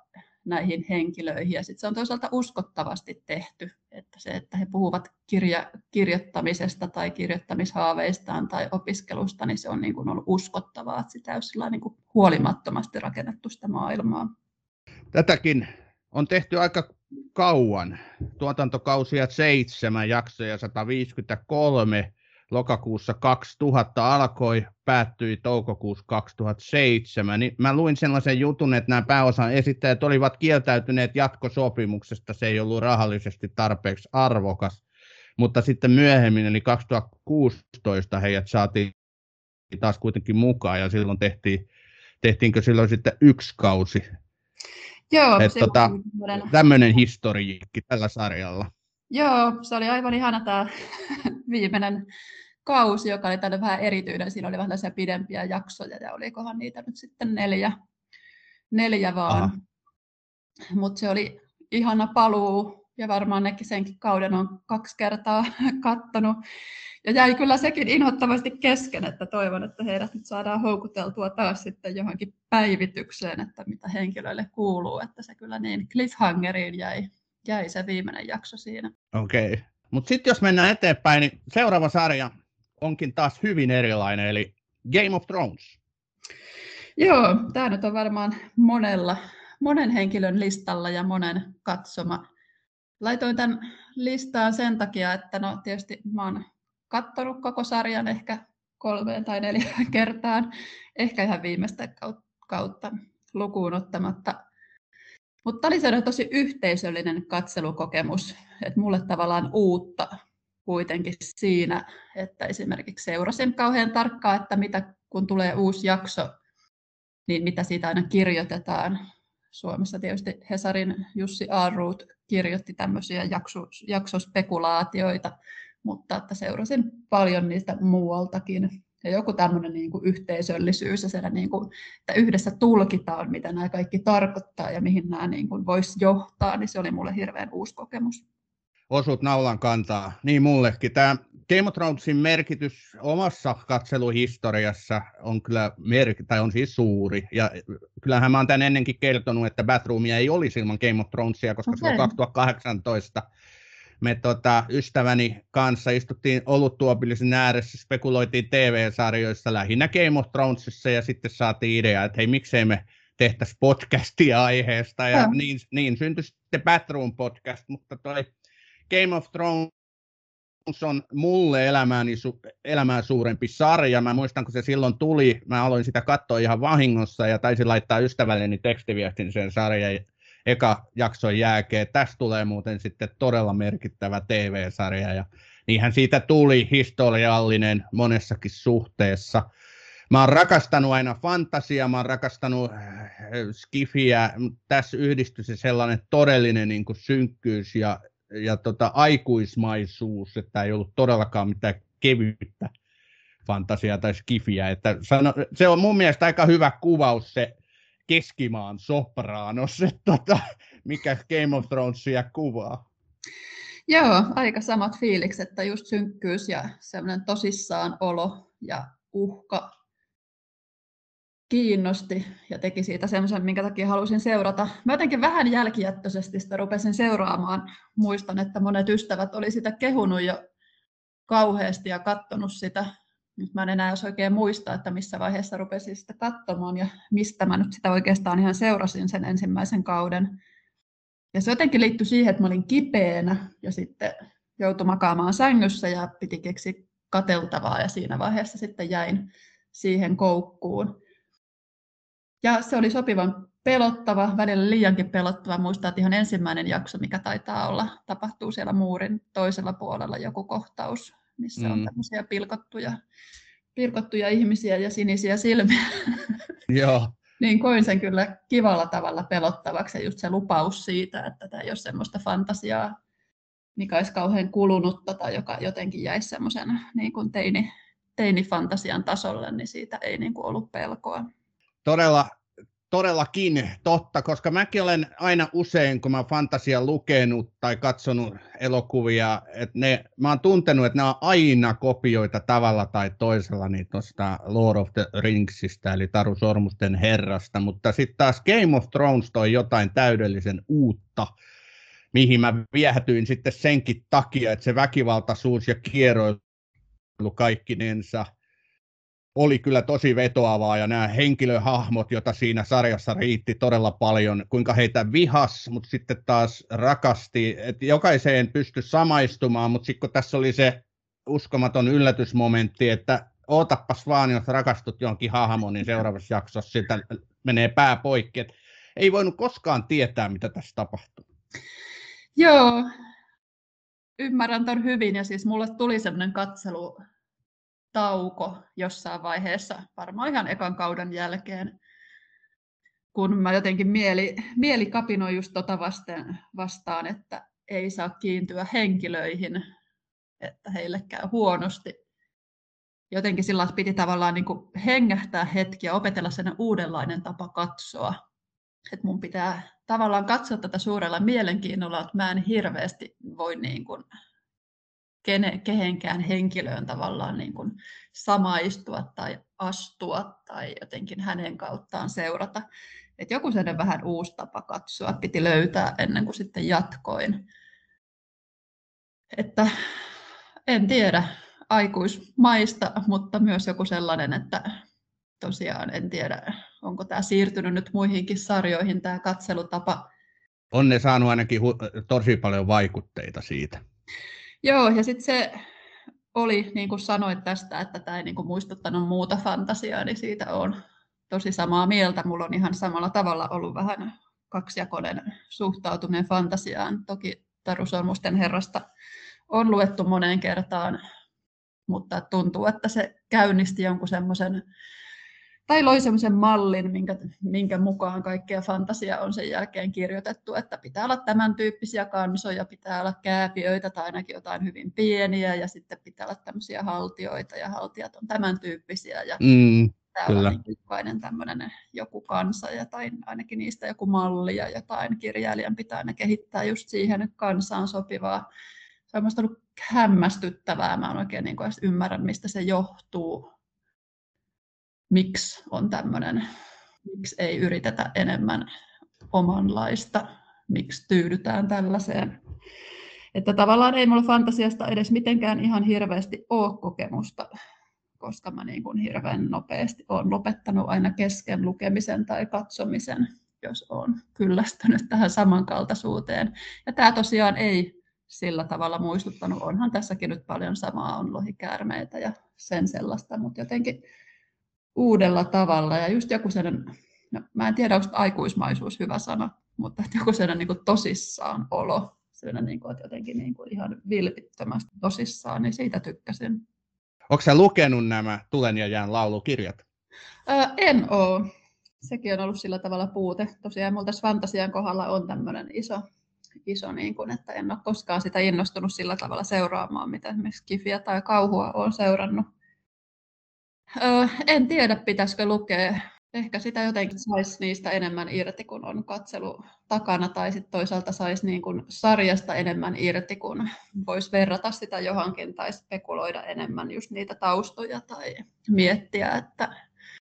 Speaker 3: näihin henkilöihin. Ja sitten se on toisaalta uskottavasti tehty, että se, että he puhuvat kirja, kirjoittamisesta tai kirjoittamishaaveistaan tai opiskelusta, niin se on niin kuin ollut uskottavaa, että sitä on niin kuin huolimattomasti rakennettu sitä maailmaa.
Speaker 2: Tätäkin on tehty aika kauan. Tuotantokausia seitsemän, jaksoja 153 lokakuussa 2000 alkoi, päättyi toukokuussa 2007, niin mä luin sellaisen jutun, että nämä pääosan esittäjät olivat kieltäytyneet jatkosopimuksesta, se ei ollut rahallisesti tarpeeksi arvokas, mutta sitten myöhemmin, eli 2016 heidät saatiin taas kuitenkin mukaan, ja silloin tehtiin, tehtiinkö silloin sitten yksi kausi.
Speaker 3: Joo,
Speaker 2: Et tota, tämmöinen historiikki tällä sarjalla.
Speaker 3: Joo, se oli aivan ihana tämä viimeinen kausi, joka oli tälle vähän erityinen. Siinä oli vähän tällaisia pidempiä jaksoja ja olikohan niitä nyt sitten neljä, neljä vaan. Mutta se oli ihana paluu ja varmaan nekin senkin kauden on kaksi kertaa kattonut. Ja jäi kyllä sekin inhottavasti kesken, että toivon, että heidät nyt saadaan houkuteltua taas sitten johonkin päivitykseen, että mitä henkilöille kuuluu, että se kyllä niin cliffhangeriin jäi, jäi se viimeinen jakso siinä.
Speaker 2: Okei. Okay. Mutta sitten jos mennään eteenpäin, niin seuraava sarja onkin taas hyvin erilainen, eli Game of Thrones.
Speaker 3: Joo, tämä nyt on varmaan monella, monen henkilön listalla ja monen katsoma. Laitoin tämän listaan sen takia, että no tietysti mä oon katsonut koko sarjan ehkä kolmeen tai neljään kertaan, ehkä ihan viimeistä kautta lukuun ottamatta. Mutta oli tosi yhteisöllinen katselukokemus, että mulle tavallaan uutta kuitenkin siinä, että esimerkiksi seurasin kauhean tarkkaan, että mitä kun tulee uusi jakso, niin mitä siitä aina kirjoitetaan. Suomessa tietysti Hesarin Jussi Aaruut kirjoitti tämmöisiä jakso, jaksospekulaatioita, mutta että seurasin paljon niistä muualtakin. Ja joku tämmöinen niin kuin yhteisöllisyys ja siellä niin kuin, että yhdessä tulkitaan, mitä nämä kaikki tarkoittaa ja mihin nämä niin kuin voisi johtaa, niin se oli mulle hirveän uusi kokemus
Speaker 2: osut naulan kantaa. Niin mullekin. Tämä Game of Thronesin merkitys omassa katseluhistoriassa on kyllä merk- tai on siis suuri. Ja kyllähän mä oon tämän ennenkin kertonut, että Batroomia ei olisi ilman Game of Thronesia, koska okay. silloin 2018 me tota, ystäväni kanssa istuttiin oluttuopillisen ääressä, spekuloitiin TV-sarjoissa lähinnä Game of Thronesissa ja sitten saatiin idea, että hei miksei me tehtäisiin podcastia aiheesta ja, ja. Niin, niin syntyi sitten Batroom podcast, mutta toi Game of Thrones on mulle elämääni, elämää suurempi sarja. Mä muistan, kun se silloin tuli, mä aloin sitä katsoa ihan vahingossa ja taisin laittaa ystävälleni tekstiviestin sen sarjan eka jakson jälkeen. Tästä tulee muuten sitten todella merkittävä TV-sarja ja niinhän siitä tuli historiallinen monessakin suhteessa. Mä oon rakastanut aina fantasiaa, mä oon rakastanut äh, skifiä, tässä yhdistyi se sellainen todellinen niin kuin synkkyys ja ja tota, aikuismaisuus, että ei ollut todellakaan mitään kevyttä fantasiaa tai skifiä. Että sano, se on mun mielestä aika hyvä kuvaus se keskimaan sopranos, että tota, mikä Game of Thronesia kuvaa.
Speaker 3: Joo, aika samat fiilikset, että just synkkyys ja semmoinen tosissaan olo ja uhka kiinnosti ja teki siitä semmoisen, minkä takia halusin seurata. Mä jotenkin vähän jälkijättöisesti sitä rupesin seuraamaan. Muistan, että monet ystävät oli sitä kehunut jo kauheasti ja katsonut sitä. Nyt mä en enää jos oikein muista, että missä vaiheessa rupesin sitä katsomaan ja mistä mä nyt sitä oikeastaan ihan seurasin sen ensimmäisen kauden. Ja se jotenkin liittyi siihen, että mä olin kipeänä ja sitten joutui makaamaan sängyssä ja piti keksiä kateltavaa ja siinä vaiheessa sitten jäin siihen koukkuun. Ja se oli sopivan pelottava, välillä liiankin pelottava. Muistaa, että ihan ensimmäinen jakso, mikä taitaa olla, tapahtuu siellä muurin toisella puolella joku kohtaus, missä mm. on tämmöisiä pilkottuja, pilkottuja ihmisiä ja sinisiä silmiä.
Speaker 2: Joo.
Speaker 3: niin koin sen kyllä kivalla tavalla pelottavaksi ja just se lupaus siitä, että tämä ei ole semmoista fantasiaa, mikä olisi kauhean kulunutta tai joka jotenkin jäisi semmoisen niin kuin teini, teinifantasian tasolle, niin siitä ei niin kuin ollut pelkoa.
Speaker 2: Todella todellakin totta, koska mäkin olen aina usein, kun mä fantasia lukenut tai katsonut elokuvia, että ne, mä oon tuntenut, että ne on aina kopioita tavalla tai toisella niin tuosta Lord of the Ringsista, eli Taru Sormusten herrasta, mutta sitten taas Game of Thrones toi jotain täydellisen uutta, mihin mä viehätyin sitten senkin takia, että se väkivaltaisuus ja kierroilu kaikkinensa – oli kyllä tosi vetoavaa ja nämä henkilöhahmot, joita siinä sarjassa riitti todella paljon, kuinka heitä vihas, mutta sitten taas rakasti, että jokaiseen pystyi samaistumaan, mutta sitten kun tässä oli se uskomaton yllätysmomentti, että ootapas vaan, jos rakastut johonkin hahmoon, niin seuraavassa jaksossa sitä menee pää poikki. Et ei voinut koskaan tietää, mitä tässä tapahtuu.
Speaker 3: Joo, ymmärrän ton hyvin ja siis mulle tuli semmoinen katselu tauko jossain vaiheessa, varmaan ihan ekan kauden jälkeen, kun mä jotenkin mieli, mieli kapinoi just tota vasten, vastaan, että ei saa kiintyä henkilöihin, että heille käy huonosti. Jotenkin sillä piti tavallaan niin kuin hengähtää hetki ja opetella sen uudenlainen tapa katsoa. Että mun pitää tavallaan katsoa tätä suurella mielenkiinnolla, että mä en hirveästi voi niin kuin kene, kehenkään henkilöön tavallaan niin kuin samaistua tai astua tai jotenkin hänen kauttaan seurata. Et joku sen vähän uusi tapa katsoa piti löytää ennen kuin sitten jatkoin. Että en tiedä aikuismaista, mutta myös joku sellainen, että tosiaan en tiedä, onko tämä siirtynyt nyt muihinkin sarjoihin tämä katselutapa.
Speaker 2: On ne saanut ainakin tosi paljon vaikutteita siitä.
Speaker 3: Joo, ja sitten se oli, niin kuin sanoit tästä, että tämä ei niin kuin muistuttanut muuta fantasiaa, niin siitä on tosi samaa mieltä. Mulla on ihan samalla tavalla ollut vähän kaksijakoinen suhtautuminen fantasiaan. Toki Taru Sormusten herrasta on luettu moneen kertaan, mutta tuntuu, että se käynnisti jonkun semmoisen tai loi sellaisen mallin, minkä, minkä mukaan kaikkea fantasia on sen jälkeen kirjoitettu, että pitää olla tämän tyyppisiä kansoja, pitää olla kääpiöitä tai ainakin jotain hyvin pieniä ja sitten pitää olla tämmöisiä haltioita ja haltijat on tämän tyyppisiä ja mm, täällä on jokainen tämmöinen joku kansa ja tai ainakin niistä joku malli ja jotain kirjailijan pitää aina kehittää just siihen kansaan sopivaa. Se on ollut hämmästyttävää, mä en oikein niin edes ymmärrä, mistä se johtuu, miksi on tämmöinen, miksi ei yritetä enemmän omanlaista, miksi tyydytään tällaiseen. Että tavallaan ei mulla fantasiasta edes mitenkään ihan hirveästi ole kokemusta, koska mä niin kuin hirveän nopeasti olen lopettanut aina kesken lukemisen tai katsomisen, jos olen kyllästynyt tähän samankaltaisuuteen. Ja tämä tosiaan ei sillä tavalla muistuttanut. Onhan tässäkin nyt paljon samaa, on lohikäärmeitä ja sen sellaista, mutta jotenkin uudella tavalla ja just joku sellainen, no, mä en tiedä onko aikuismaisuus hyvä sana, mutta joku sellainen niin kuin tosissaan olo, sellainen niin kuin, että jotenkin niin kuin ihan vilpittömästi tosissaan, niin siitä tykkäsin.
Speaker 2: Onko sä lukenut nämä Tulen ja jään laulukirjat?
Speaker 3: Öö, en ole. Sekin on ollut sillä tavalla puute. Tosiaan mulla tässä fantasian kohdalla on tämmöinen iso, iso niin kuin, että en ole koskaan sitä innostunut sillä tavalla seuraamaan, mitä esimerkiksi kifiä tai kauhua olen seurannut. Öö, en tiedä, pitäisikö lukea. Ehkä sitä jotenkin saisi niistä enemmän irti, kun on katselu takana, tai sitten toisaalta saisi niin kuin sarjasta enemmän irti, kun voisi verrata sitä johonkin tai spekuloida enemmän just niitä taustoja tai miettiä, että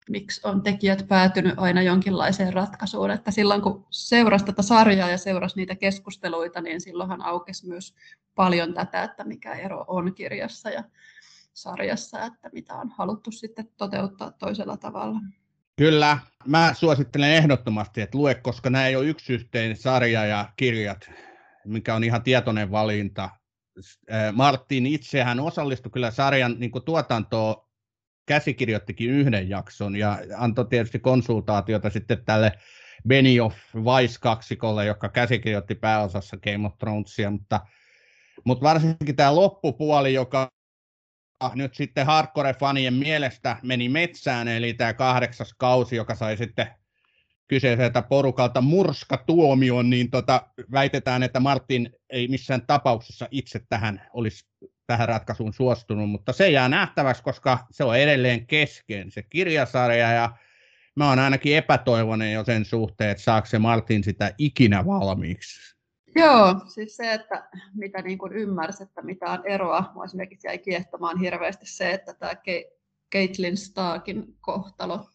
Speaker 3: miksi on tekijät päätynyt aina jonkinlaiseen ratkaisuun. Että silloin kun seurasi tätä sarjaa ja seurasi niitä keskusteluita, niin silloinhan aukesi myös paljon tätä, että mikä ero on kirjassa ja sarjassa, että mitä on haluttu sitten toteuttaa toisella tavalla.
Speaker 2: Kyllä, mä suosittelen ehdottomasti, että lue, koska nämä ei ole yksi yhteen sarja ja kirjat, mikä on ihan tietoinen valinta. Martin itsehän osallistui kyllä sarjan niin tuotantoon, käsikirjoittikin yhden jakson ja antoi tietysti konsultaatiota sitten tälle Benioff Vice-kaksikolle, joka käsikirjoitti pääosassa Game of Thronesia, mutta, mutta varsinkin tämä loppupuoli, joka nyt sitten hardcore-fanien mielestä meni metsään, eli tämä kahdeksas kausi, joka sai sitten kyseiseltä porukalta murskatuomion, niin tota, väitetään, että Martin ei missään tapauksessa itse tähän olisi tähän ratkaisuun suostunut, mutta se jää nähtäväksi, koska se on edelleen kesken se kirjasarja ja mä oon ainakin epätoivoinen jo sen suhteen, että saako se Martin sitä ikinä valmiiksi.
Speaker 3: Joo, siis se, että mitä niin kuin ymmärsi, että mitä on eroa, mua esimerkiksi jäi kiehtomaan hirveästi se, että tämä Caitlin Starkin kohtalo,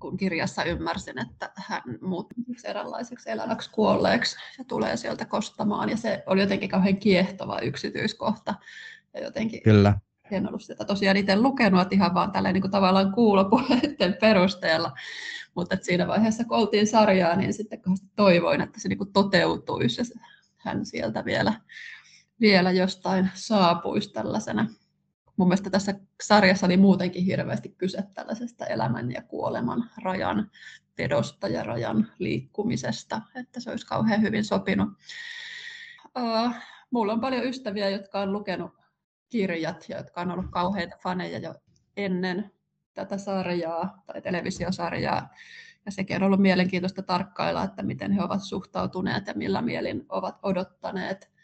Speaker 3: kun kirjassa ymmärsin, että hän muuttuu eräänlaiseksi eläväksi kuolleeksi ja tulee sieltä kostamaan. Ja se oli jotenkin kauhean kiehtova yksityiskohta. Ja jotenkin
Speaker 2: Kyllä.
Speaker 3: En ollut sitä tosiaan itse lukenut, että ihan vaan tällä niin kuin tavallaan kuulopuheiden perusteella. Mutta siinä vaiheessa, kun oltiin sarjaa, niin sitten toivoin, että se niin kuin toteutuisi ja hän sieltä vielä, vielä jostain saapuisi tällaisena mun mielestä tässä sarjassa oli muutenkin hirveästi kyse tällaisesta elämän ja kuoleman rajan vedosta ja rajan liikkumisesta, että se olisi kauhean hyvin sopinut. Uh, mulla on paljon ystäviä, jotka on lukenut kirjat ja jotka on ollut kauheita faneja jo ennen tätä sarjaa tai televisiosarjaa. Ja sekin on ollut mielenkiintoista tarkkailla, että miten he ovat suhtautuneet ja millä mielin ovat odottaneet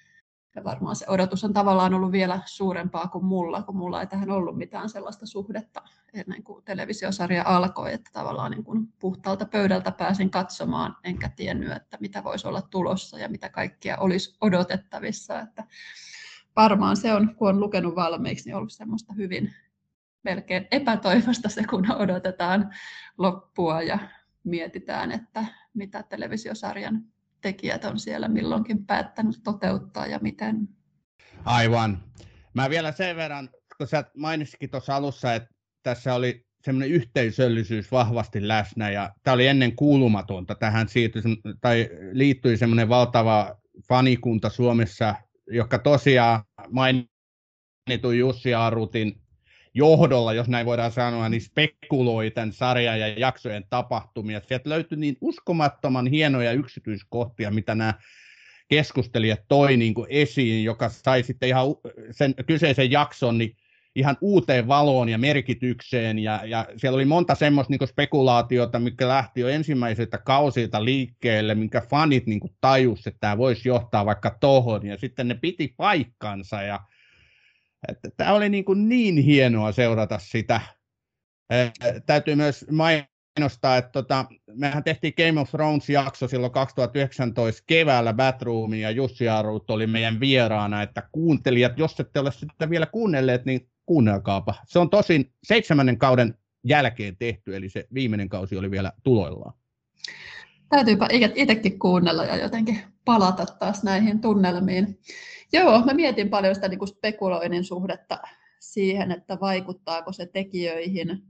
Speaker 3: ja varmaan se odotus on tavallaan ollut vielä suurempaa kuin mulla, kun mulla ei tähän ollut mitään sellaista suhdetta ennen kuin televisiosarja alkoi, että tavallaan niin kuin puhtaalta pöydältä pääsin katsomaan, enkä tiennyt, että mitä voisi olla tulossa ja mitä kaikkia olisi odotettavissa. Että varmaan se on, kun on lukenut valmiiksi, niin ollut semmoista hyvin melkein epätoivosta se, kun odotetaan loppua ja mietitään, että mitä televisiosarjan tekijät on siellä milloinkin päättänyt toteuttaa ja miten.
Speaker 2: Aivan. Mä vielä sen verran, kun sä mainitsitkin tuossa alussa, että tässä oli semmoinen yhteisöllisyys vahvasti läsnä ja tämä oli ennen kuulumatonta. Tähän siirtyi, tai liittyi semmoinen valtava fanikunta Suomessa, joka tosiaan mainitun Jussi Arutin johdolla, jos näin voidaan sanoa, niin spekuloi tämän sarjan ja jaksojen tapahtumia. Sieltä löytyi niin uskomattoman hienoja yksityiskohtia, mitä nämä keskustelijat toi niin kuin esiin, joka sai sitten ihan sen kyseisen jakson niin ihan uuteen valoon ja merkitykseen. Ja, ja siellä oli monta semmoista niin spekulaatiota, mikä lähti jo ensimmäiseltä kausilta liikkeelle, minkä fanit niin tajusivat, että tämä voisi johtaa vaikka tohon. Ja sitten ne piti paikkansa. Ja että tämä oli niin, kuin niin hienoa seurata sitä. Täytyy myös mainostaa, että tota, mehän tehtiin Game of Thrones-jakso silloin 2019 keväällä Batroomin ja Jussi Arut oli meidän vieraana, että kuuntelijat, jos ette ole sitä vielä kuunnelleet, niin kuunnelkaapa. Se on tosin seitsemännen kauden jälkeen tehty, eli se viimeinen kausi oli vielä tuloillaan.
Speaker 3: Täytyypä itsekin kuunnella ja jotenkin palata taas näihin tunnelmiin. Joo, mä mietin paljon sitä niin kuin spekuloinnin suhdetta siihen, että vaikuttaako se tekijöihin,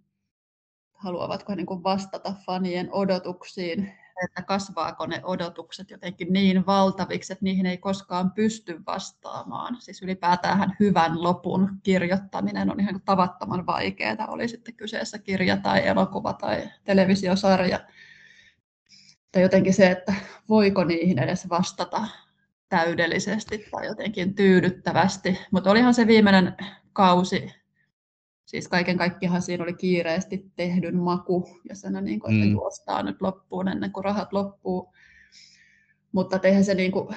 Speaker 3: haluavatko he niin kuin vastata fanien odotuksiin, että kasvaako ne odotukset jotenkin niin valtaviksi, että niihin ei koskaan pysty vastaamaan. Siis ylipäätään hyvän lopun kirjoittaminen on ihan tavattoman vaikeaa, oli sitten kyseessä kirja tai elokuva tai televisiosarja. Tai jotenkin se, että voiko niihin edes vastata täydellisesti tai jotenkin tyydyttävästi. Mutta olihan se viimeinen kausi, siis kaiken kaikkiaan siinä oli kiireesti tehdyn maku, ja sen niin kuin, että mm. juostaa nyt loppuun ennen kuin rahat loppuu. Mutta eihän se niin kuin,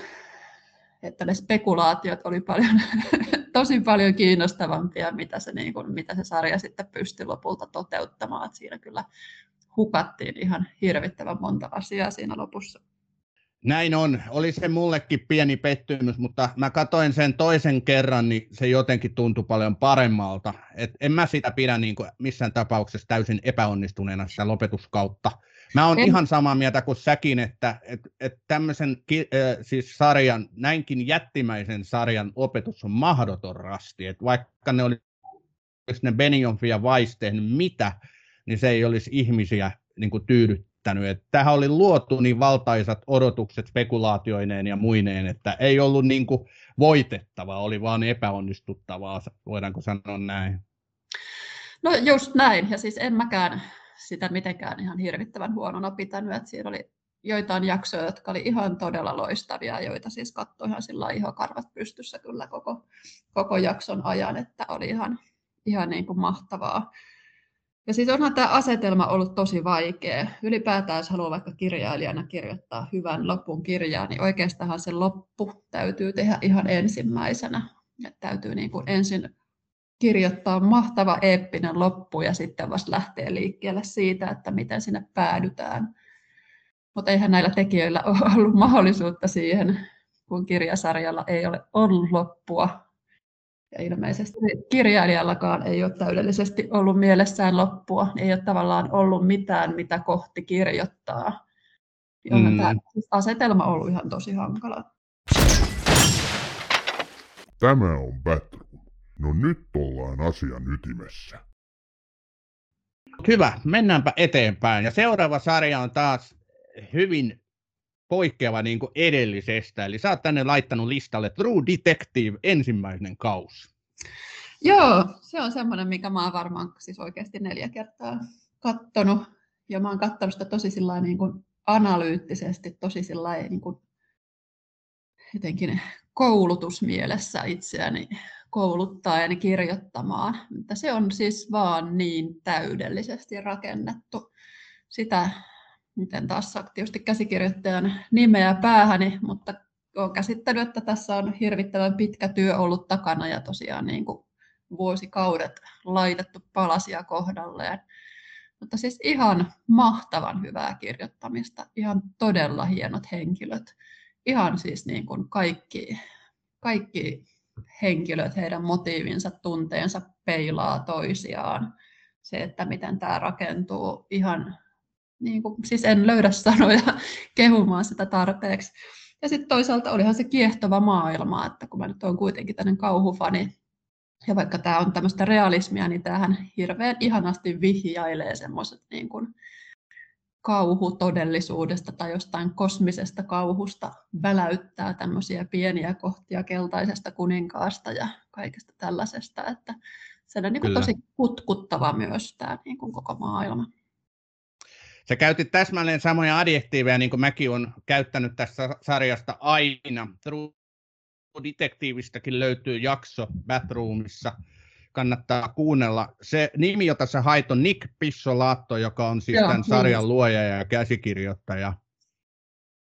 Speaker 3: että ne spekulaatiot oli paljon, tosi paljon kiinnostavampia, mitä se, niin kuin, mitä se sarja sitten pystyi lopulta toteuttamaan. Että siinä kyllä hukattiin ihan hirvittävän monta asiaa siinä lopussa.
Speaker 2: Näin on. Oli se mullekin pieni pettymys, mutta mä katoin sen toisen kerran, niin se jotenkin tuntui paljon paremmalta. Et en mä sitä pidä niin kuin missään tapauksessa täysin epäonnistuneena sitä lopetuskautta. Mä oon en... ihan samaa mieltä kuin säkin, että et, et tämmöisen ki, äh, siis sarjan, näinkin jättimäisen sarjan opetus on mahdoton rasti. Et vaikka ne oli ne Benionfi ja Weiss tehnyt mitä, niin se ei olisi ihmisiä niin kuin tyydyttänyt. Että tähän oli luotu niin valtaisat odotukset spekulaatioineen ja muineen, että ei ollut niin kuin voitettavaa, oli vaan epäonnistuttavaa, voidaanko sanoa näin.
Speaker 3: No just näin, ja siis en mäkään sitä mitenkään ihan hirvittävän huonona pitänyt, että siinä oli joitain jaksoja, jotka oli ihan todella loistavia, joita siis katsoi ihan sillä ihokarvat pystyssä kyllä koko, koko jakson ajan, että oli ihan, ihan niin kuin mahtavaa. Ja siis onhan tämä asetelma ollut tosi vaikea. Ylipäätään, jos haluaa vaikka kirjailijana kirjoittaa hyvän lopun kirjaa, niin oikeastaan se loppu täytyy tehdä ihan ensimmäisenä. että täytyy niin kuin ensin kirjoittaa mahtava eeppinen loppu ja sitten vasta lähtee liikkeelle siitä, että miten sinne päädytään. Mutta eihän näillä tekijöillä ole ollut mahdollisuutta siihen, kun kirjasarjalla ei ole ollut loppua. Ja ilmeisesti kirjailijallakaan ei ole täydellisesti ollut mielessään loppua. Ei ole tavallaan ollut mitään, mitä kohti kirjoittaa. mm. tämä asetelma on ollut ihan tosi hankala.
Speaker 1: Tämä on Batroom. No nyt ollaan asian ytimessä.
Speaker 2: Hyvä, mennäänpä eteenpäin. Ja seuraava sarja on taas hyvin poikkeava niin kuin edellisestä. Eli sä oot tänne laittanut listalle True Detective ensimmäinen kausi.
Speaker 3: Joo, se on semmoinen, mikä mä oon varmaan siis oikeasti neljä kertaa kattonut. Ja mä oon katsonut sitä tosi niin kuin analyyttisesti, tosi niin kuin jotenkin koulutusmielessä itseäni kouluttaen kirjoittamaan. Mutta se on siis vaan niin täydellisesti rakennettu. Sitä, miten taas tietysti käsikirjoittajan nimeä päähäni, mutta olen käsittänyt, että tässä on hirvittävän pitkä työ ollut takana ja tosiaan niin kuin vuosikaudet laitettu palasia kohdalleen. Mutta siis ihan mahtavan hyvää kirjoittamista, ihan todella hienot henkilöt. Ihan siis niin kuin kaikki, kaikki henkilöt, heidän motiivinsa, tunteensa peilaa toisiaan. Se, että miten tämä rakentuu ihan, niin kuin, siis en löydä sanoja kehumaan sitä tarpeeksi. Ja sitten toisaalta olihan se kiehtova maailma, että kun mä nyt olen kuitenkin tämmöinen kauhufani, ja vaikka tämä on tämmöistä realismia, niin tämähän hirveän ihanasti vihjailee semmoiset niin kuin kauhutodellisuudesta tai jostain kosmisesta kauhusta väläyttää tämmöisiä pieniä kohtia keltaisesta kuninkaasta ja kaikesta tällaisesta, että se on niin kuin tosi kutkuttava myös tämä niin kuin koko maailma.
Speaker 2: Sä käytit täsmälleen samoja adjektiiveja, niin kuin mäkin olen käyttänyt tässä sarjasta aina. True Detectivistäkin löytyy jakso Batroomissa, kannattaa kuunnella. Se nimi, jota sä hait, on Nick Pissolaatto, joka on siis Joo, tämän sarjan niin. luoja ja käsikirjoittaja.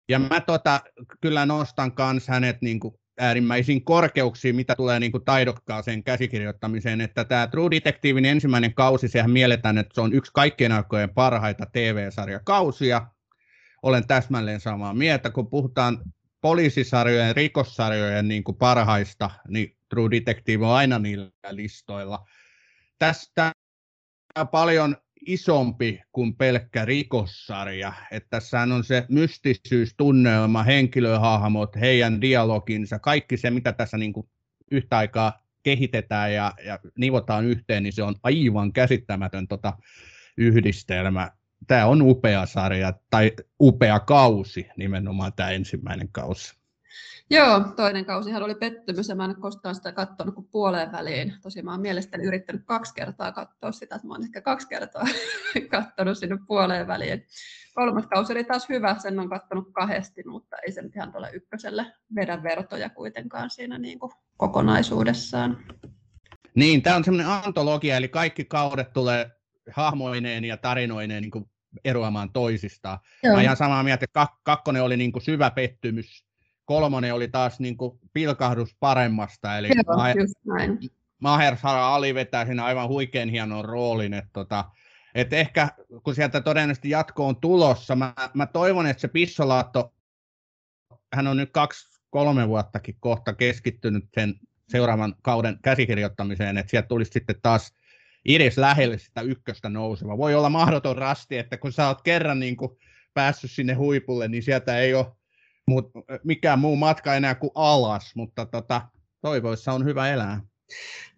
Speaker 2: Ja mä tota, kyllä nostan myös hänet niin kuin äärimmäisiin korkeuksiin, mitä tulee niin kuin taidokkaaseen käsikirjoittamiseen, että tämä True Detectivein ensimmäinen kausi, sehän mielletään, että se on yksi kaikkien aikojen parhaita TV-sarjakausia. Olen täsmälleen samaa mieltä, kun puhutaan poliisisarjojen, rikossarjojen niin kuin parhaista, niin True Detective on aina niillä listoilla. Tästä on paljon isompi kuin pelkkä rikossarja. Että tässähän on se mystisyys, tunnelma, henkilöhahmot, heidän dialoginsa, kaikki se, mitä tässä niin kuin yhtä aikaa kehitetään ja, ja nivotaan yhteen, niin se on aivan käsittämätön tota yhdistelmä. Tämä on upea sarja, tai upea kausi nimenomaan tämä ensimmäinen kausi.
Speaker 3: Joo, toinen kausihan oli pettymys ja mä en koskaan sitä katsonut kuin puoleen väliin. Tosi mä oon mielestäni yrittänyt kaksi kertaa katsoa sitä, että mä oon ehkä kaksi kertaa katsonut sinne puoleen väliin. Kolmas kausi oli taas hyvä, sen on katsonut kahdesti, mutta ei se nyt ihan tuolle ykköselle vedä vertoja kuitenkaan siinä niin kuin kokonaisuudessaan.
Speaker 2: Niin, tämä on semmoinen antologia, eli kaikki kaudet tulee hahmoineen ja tarinoineen niin kuin eroamaan toisistaan. Joo. Mä ihan samaa mieltä, että kakkonen oli niin kuin syvä pettymys, kolmonen oli taas niin kuin pilkahdus paremmasta, eli
Speaker 3: Joo, Ma- just näin.
Speaker 2: Mahershala Ali vetää siinä aivan huikean hienon roolin, että tota, et ehkä kun sieltä todennäköisesti jatko on tulossa, mä, mä toivon, että se Pissolaatto, hän on nyt kaksi, kolme vuottakin kohta keskittynyt sen seuraavan kauden käsikirjoittamiseen, että sieltä tulisi sitten taas edes lähelle sitä ykköstä nouseva. Voi olla mahdoton rasti, että kun sä oot kerran niin kuin päässyt sinne huipulle, niin sieltä ei ole mut, mikään muu matka enää kuin alas, mutta tota, toivoissa on hyvä elää.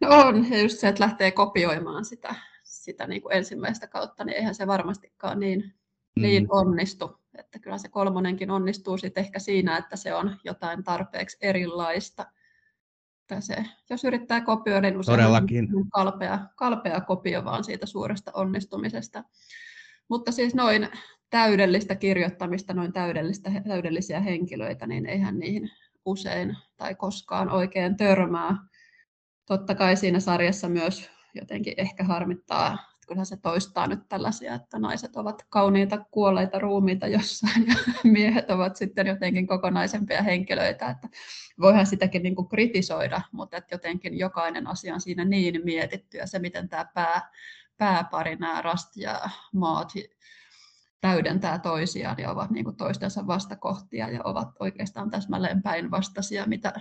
Speaker 3: No on, ja just se, että lähtee kopioimaan sitä, sitä niin kuin ensimmäistä kautta, niin eihän se varmastikaan niin, mm. niin onnistu. Että kyllä se kolmonenkin onnistuu sitten ehkä siinä, että se on jotain tarpeeksi erilaista. Että se, jos yrittää kopioida, niin usein Todellakin. on kalpea, kalpea kopio vaan siitä suuresta onnistumisesta. Mutta siis noin täydellistä kirjoittamista, noin täydellistä, täydellisiä henkilöitä, niin eihän niihin usein tai koskaan oikein törmää. Totta kai siinä sarjassa myös jotenkin ehkä harmittaa, kyllähän se toistaa nyt tällaisia, että naiset ovat kauniita kuolleita ruumiita jossain ja miehet ovat sitten jotenkin kokonaisempia henkilöitä, että voihan sitäkin niin kuin kritisoida, mutta että jotenkin jokainen asia on siinä niin mietitty ja se, miten tämä pää, pääpari, nämä Rast ja Maat täydentää toisiaan ja ovat niin kuin toistensa vastakohtia ja ovat oikeastaan täsmälleen päinvastaisia, mitä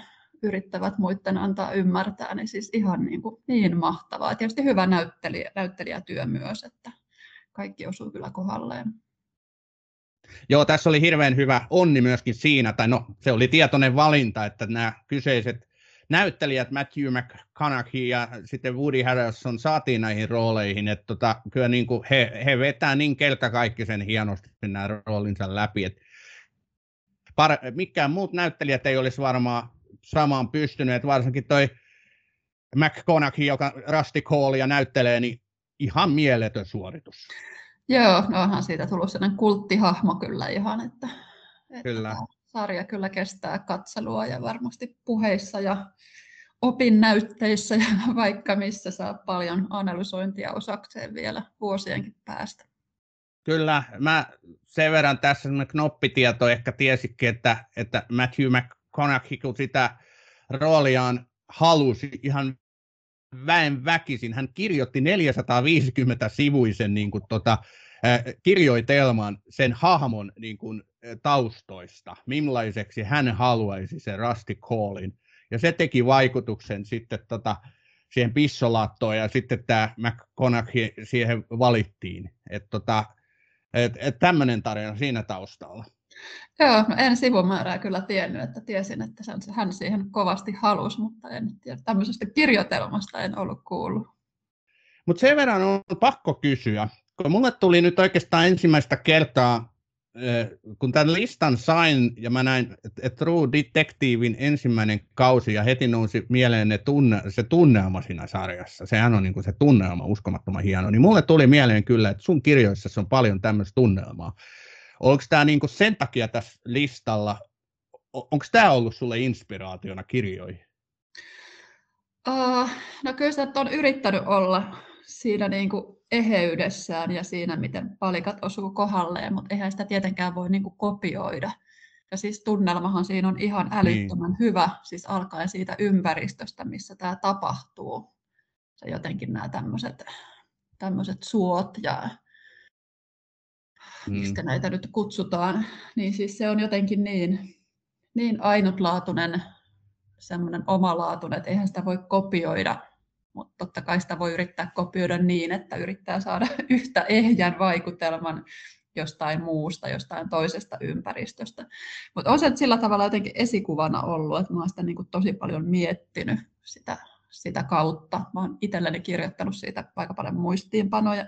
Speaker 3: yrittävät muiden antaa ymmärtää, niin siis ihan niin, kuin, niin mahtavaa. Tietysti hyvä näyttelijä, näyttelijätyö myös, että kaikki osuu kyllä kohdalleen.
Speaker 2: Joo, tässä oli hirveän hyvä onni myöskin siinä, tai no se oli tietoinen valinta, että nämä kyseiset näyttelijät Matthew McConaughey ja sitten Woody Harrelson saatiin näihin rooleihin, että tota, kyllä niin kuin he, he vetää niin sen hienosti nämä roolinsa läpi, että par, mikään muut näyttelijät ei olisi varmaan samaan pystynyt, että varsinkin toi McConaughey, joka Rusty Callia näyttelee, niin ihan mieletön suoritus.
Speaker 3: Joo, no onhan siitä tullut sellainen kulttihahmo kyllä ihan, että, että
Speaker 2: kyllä.
Speaker 3: Sarja kyllä kestää katselua ja varmasti puheissa ja opinnäytteissä ja vaikka missä saa paljon analysointia osakseen vielä vuosienkin päästä.
Speaker 2: Kyllä, mä sen verran tässä knoppitieto ehkä tiesikin, että, että Matthew McConaughey, kun sitä rooliaan halusi ihan väen väkisin, hän kirjoitti 450 sivuisen niin kuin, tota, kirjoitelman sen hahmon niin kuin, taustoista, millaiseksi hän haluaisi sen Rusty Callin. Ja se teki vaikutuksen sitten tota, siihen pissolattoon ja sitten tämä McConaughey siihen valittiin. Että tota, et, et tämmöinen tarina siinä taustalla.
Speaker 3: Joo, en sivumäärää kyllä tiennyt, että tiesin, että hän siihen kovasti halusi, mutta en tiedä, tämmöisestä kirjoitelmasta en ollut kuullut.
Speaker 2: Mutta sen verran on pakko kysyä, kun mulle tuli nyt oikeastaan ensimmäistä kertaa kun tämän listan sain ja mä näin että True Detectivein ensimmäinen kausi ja heti nousi mieleen ne tunne, se tunnelma siinä sarjassa. Sehän on niin kuin se tunnelma uskomattoman hieno. Niin mulle tuli mieleen kyllä, että sun kirjoissa on paljon tämmöistä tunnelmaa. Oliko tämä niin kuin sen takia tässä listalla, onko tämä ollut sulle inspiraationa kirjoihin?
Speaker 3: Uh, no kyllä se on yrittänyt olla siinä niin kuin eheydessään ja siinä, miten palikat osuu kohdalleen, mutta eihän sitä tietenkään voi niin kuin kopioida. Ja siis tunnelmahan siinä on ihan niin. älyttömän niin. hyvä, siis alkaen siitä ympäristöstä, missä tämä tapahtuu. Se jotenkin nämä tämmöiset, tämmöiset suot ja mm. mistä näitä nyt kutsutaan, niin siis se on jotenkin niin, niin ainutlaatuinen, semmoinen omalaatuinen, että eihän sitä voi kopioida mutta totta kai sitä voi yrittää kopioida niin, että yrittää saada yhtä ehjän vaikutelman jostain muusta, jostain toisesta ympäristöstä. Mutta on sillä tavalla jotenkin esikuvana ollut, että mä oon sitä niin kuin tosi paljon miettinyt sitä, sitä kautta. Mä oon itselleni kirjoittanut siitä aika paljon muistiinpanoja,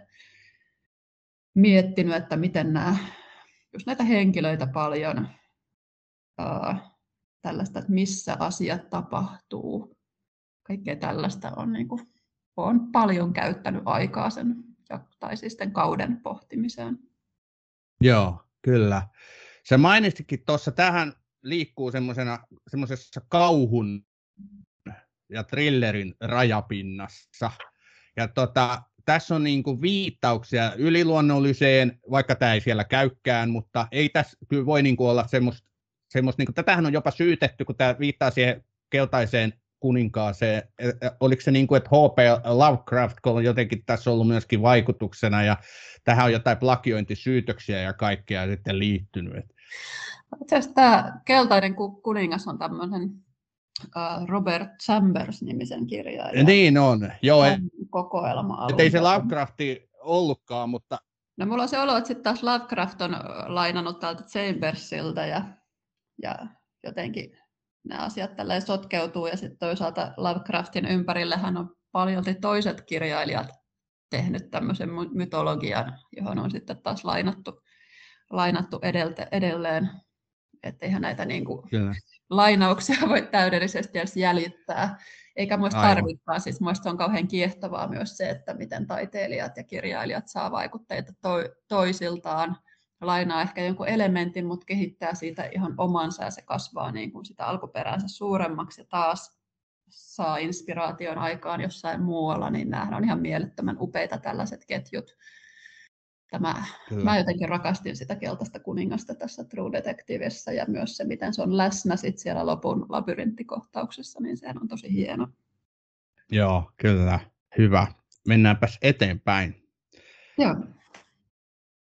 Speaker 3: miettinyt, että miten nämä, just näitä henkilöitä paljon, ää, tällaista, että missä asiat tapahtuu, kaikkea tällaista on, niin kuin, on paljon käyttänyt aikaa sen, tai siis sen kauden pohtimiseen.
Speaker 2: Joo, kyllä. Se mainistikin tuossa, tähän liikkuu semmoisessa kauhun ja thrillerin rajapinnassa. Ja tota, tässä on niin kuin viittauksia yliluonnolliseen, vaikka tämä ei siellä käykään, mutta ei tässä kyllä voi niin kuin olla semmoista, semmoista niin kuin, tätähän on jopa syytetty, kun tämä viittaa siihen keltaiseen kuninkaaseen. E, e, oliko se niin kuin, että H.P. Lovecraft on jotenkin tässä ollut myöskin vaikutuksena ja tähän on jotain plakiointisyytöksiä ja kaikkea sitten liittynyt?
Speaker 3: Itse asiassa tämä Keltainen kuningas on tämmöinen Robert Chambers-nimisen kirjailija.
Speaker 2: Niin on, joo. Et,
Speaker 3: kokoelma
Speaker 2: et ei se Lovecrafti ollutkaan, mutta...
Speaker 3: No mulla on se olo, että sitten taas Lovecraft on lainannut täältä Chambersilta ja, ja jotenkin nämä asiat tälleen sotkeutuu ja sitten toisaalta Lovecraftin hän on paljon toiset kirjailijat tehnyt tämmöisen mytologian, johon on sitten taas lainattu, lainattu edelte, edelleen. Että eihän näitä niin kuin lainauksia voi täydellisesti edes jäljittää. Eikä muista tarvitsekaan. Siis muista on kauhean kiehtovaa myös se, että miten taiteilijat ja kirjailijat saa vaikutteita to- toisiltaan lainaa ehkä jonkun elementin, mutta kehittää siitä ihan omansa ja se kasvaa niin kuin sitä alkuperänsä suuremmaksi ja taas saa inspiraation aikaan jossain muualla, niin nämähän on ihan mielettömän upeita tällaiset ketjut. Tämä, mä jotenkin rakastin sitä keltaista kuningasta tässä True Detectivessa ja myös se, miten se on läsnä sit siellä lopun labyrinttikohtauksessa, niin sehän on tosi hieno.
Speaker 2: Joo, kyllä. Hyvä. Mennäänpäs eteenpäin.
Speaker 3: Joo.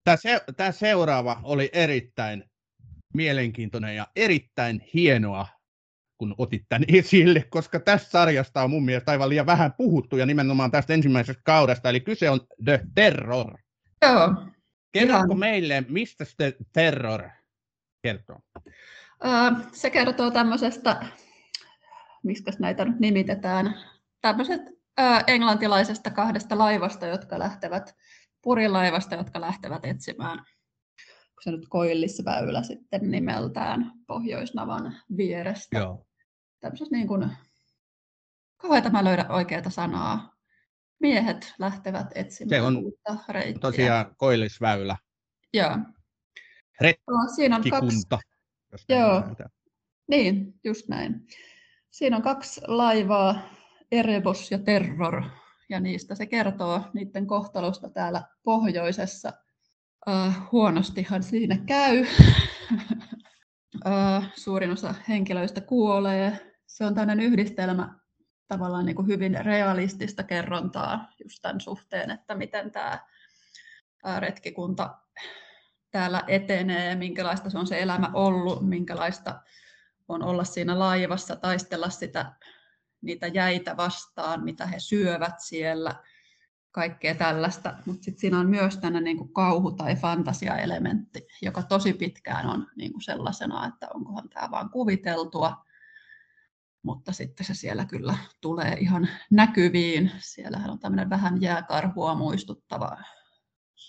Speaker 2: Tämä, se, tämä seuraava oli erittäin mielenkiintoinen ja erittäin hienoa, kun otit tämän esille, koska tästä sarjasta on mun mielestä aivan liian vähän puhuttu ja nimenomaan tästä ensimmäisestä kaudesta, eli kyse on The Terror.
Speaker 3: Joo.
Speaker 2: Kerrotko meille, mistä The Terror kertoo?
Speaker 3: se kertoo tämmöisestä, miksi näitä nyt nimitetään, tämmöiset englantilaisesta kahdesta laivasta, jotka lähtevät, purilaivasta, jotka lähtevät etsimään se nyt Koillisväylä sitten nimeltään Pohjoisnavan vierestä.
Speaker 2: Joo.
Speaker 3: Tämmöisessä niin kuin, kauheita mä löydä oikeaa sanaa. Miehet lähtevät etsimään
Speaker 2: se on
Speaker 3: uutta reittiä.
Speaker 2: tosiaan Koillisväylä.
Speaker 3: Joo.
Speaker 2: Retkikunta.
Speaker 3: Siinä on kaksi... Joo. Niin, just näin. Siinä on kaksi laivaa, Erebos ja Terror, ja niistä se kertoo niiden kohtalosta täällä pohjoisessa – Uh, huonostihan siinä käy. uh, suurin osa henkilöistä kuolee. Se on tämmöinen yhdistelmä tavallaan niin kuin hyvin realistista kerrontaa just tämän suhteen, että miten tämä retkikunta täällä etenee, minkälaista se on se elämä ollut, minkälaista on olla siinä laivassa, taistella sitä, niitä jäitä vastaan, mitä he syövät siellä – kaikkea tällaista, mutta sitten siinä on myös tänne niin kuin kauhu- tai fantasiaelementti, joka tosi pitkään on niin kuin sellaisena, että onkohan tämä vain kuviteltua, mutta sitten se siellä kyllä tulee ihan näkyviin. Siellähän on tämmöinen vähän jääkarhua muistuttava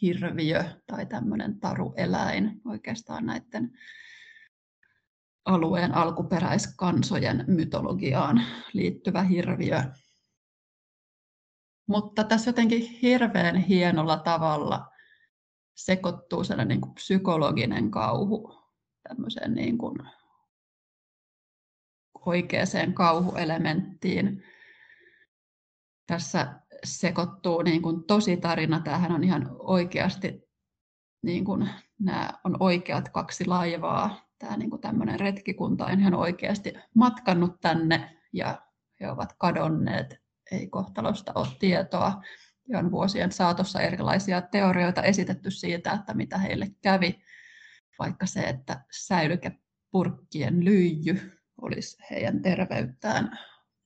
Speaker 3: hirviö tai tämmöinen tarueläin oikeastaan näiden alueen alkuperäiskansojen mytologiaan liittyvä hirviö. Mutta tässä jotenkin hirveän hienolla tavalla sekoittuu sellainen niin kuin psykologinen kauhu tämmöiseen niin kuin oikeaan kauhuelementtiin. Tässä sekoittuu niin kuin tosi tarina. Tämähän on ihan oikeasti, niin kuin, nämä on oikeat kaksi laivaa. Tämä niin kuin tämmöinen retkikunta on ihan oikeasti matkannut tänne ja he ovat kadonneet ei kohtalosta ole tietoa. Ja on vuosien saatossa erilaisia teorioita esitetty siitä, että mitä heille kävi, vaikka se, että säilykepurkkien lyijy olisi heidän terveyttään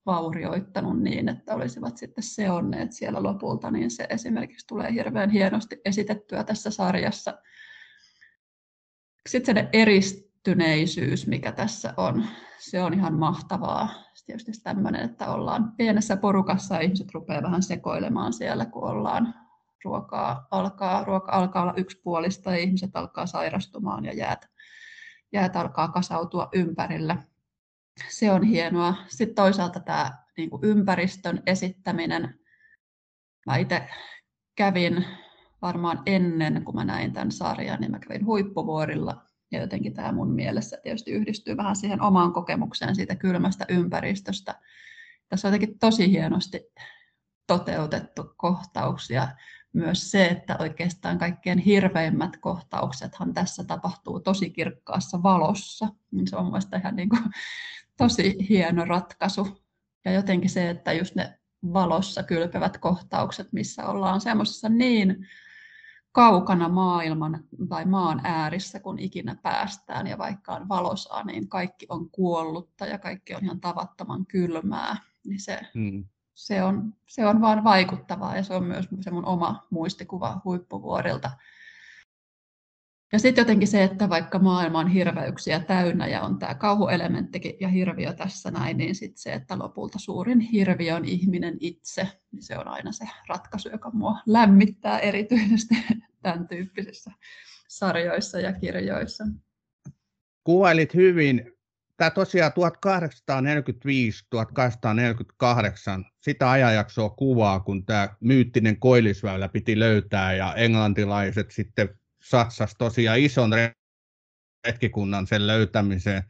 Speaker 3: vaurioittanut niin, että olisivat sitten seonneet siellä lopulta, niin se esimerkiksi tulee hirveän hienosti esitettyä tässä sarjassa. Sitten se eristyneisyys, mikä tässä on, se on ihan mahtavaa tietysti tämmöinen, että ollaan pienessä porukassa ja ihmiset rupeaa vähän sekoilemaan siellä, kun ollaan ruokaa alkaa, ruoka alkaa olla yksipuolista ja ihmiset alkaa sairastumaan ja jäät, jäät alkaa kasautua ympärillä. Se on hienoa. Sitten toisaalta tämä niin kuin ympäristön esittäminen. Mä itse kävin varmaan ennen kuin mä näin tämän sarjan, niin mä kävin huippuvuorilla ja jotenkin tämä mun mielessä tietysti yhdistyy vähän siihen omaan kokemukseen siitä kylmästä ympäristöstä. Tässä on jotenkin tosi hienosti toteutettu kohtauksia. Myös se, että oikeastaan kaikkein hirveimmät kohtauksethan tässä tapahtuu tosi kirkkaassa valossa. Niin se on mielestäni ihan niin kuin tosi hieno ratkaisu. Ja jotenkin se, että just ne valossa kylpevät kohtaukset, missä ollaan semmoisessa niin kaukana maailman tai maan äärissä, kun ikinä päästään, ja vaikka on valosaa, niin kaikki on kuollutta ja kaikki on ihan tavattoman kylmää, niin se, mm. se, on, se on vaan vaikuttavaa, ja se on myös se mun oma muistikuva huippuvuorilta. Ja sitten jotenkin se, että vaikka maailma on hirveyksiä täynnä ja on tämä kauhuelementtikin ja hirviö tässä näin, niin sitten se, että lopulta suurin hirviö on ihminen itse, niin se on aina se ratkaisu, joka mua lämmittää erityisesti tämän tyyppisissä sarjoissa ja kirjoissa.
Speaker 2: Kuvailit hyvin. Tämä tosiaan 1845-1848, sitä ajanjaksoa kuvaa, kun tämä myyttinen koillisväylä piti löytää ja englantilaiset sitten satsasi tosiaan ison retkikunnan sen löytämiseen.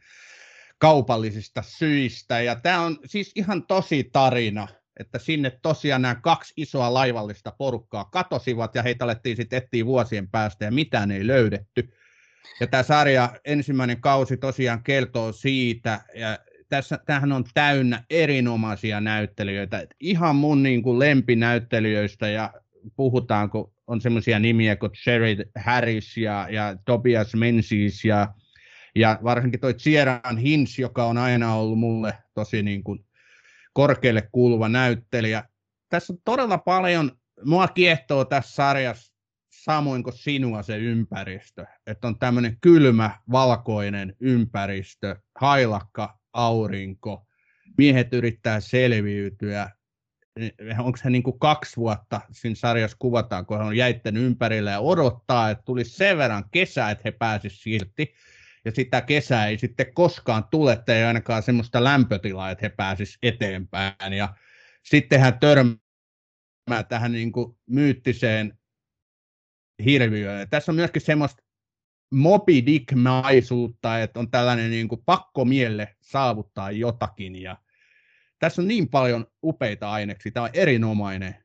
Speaker 2: kaupallisista syistä. Ja tämä on siis ihan tosi tarina, että sinne tosiaan nämä kaksi isoa laivallista porukkaa katosivat ja heitä alettiin sitten etsiä vuosien päästä ja mitään ei löydetty. Ja tämä sarja, ensimmäinen kausi tosiaan kertoo siitä, ja tässä, tämähän on täynnä erinomaisia näyttelijöitä. Ihan mun niin kuin lempinäyttelijöistä ja puhutaan, kun on semmoisia nimiä kuin Sherry Harris ja, ja Tobias Menzies ja, ja varsinkin toi Sieran Hins, joka on aina ollut mulle tosi niin kuin korkealle kuuluva näyttelijä. Tässä on todella paljon, mua kiehtoo tässä sarjassa samoin kuin sinua se ympäristö, että on tämmöinen kylmä, valkoinen ympäristö, hailakka, aurinko, miehet yrittää selviytyä, onko se niin kuin kaksi vuotta siinä sarjassa kuvataan, kun he on jäitten ympärillä ja odottaa, että tulisi sen verran kesä, että he pääsisivät silti. Ja sitä kesää ei sitten koskaan tule, että ei ainakaan semmoista lämpötilaa, että he pääsisivät eteenpäin. Ja sitten hän törmää tähän niin kuin myyttiseen hirviöön. Tässä on myöskin semmoista Moby että on tällainen niin kuin pakkomielle saavuttaa jotakin. Ja tässä on niin paljon upeita aineksia. Tämä on erinomainen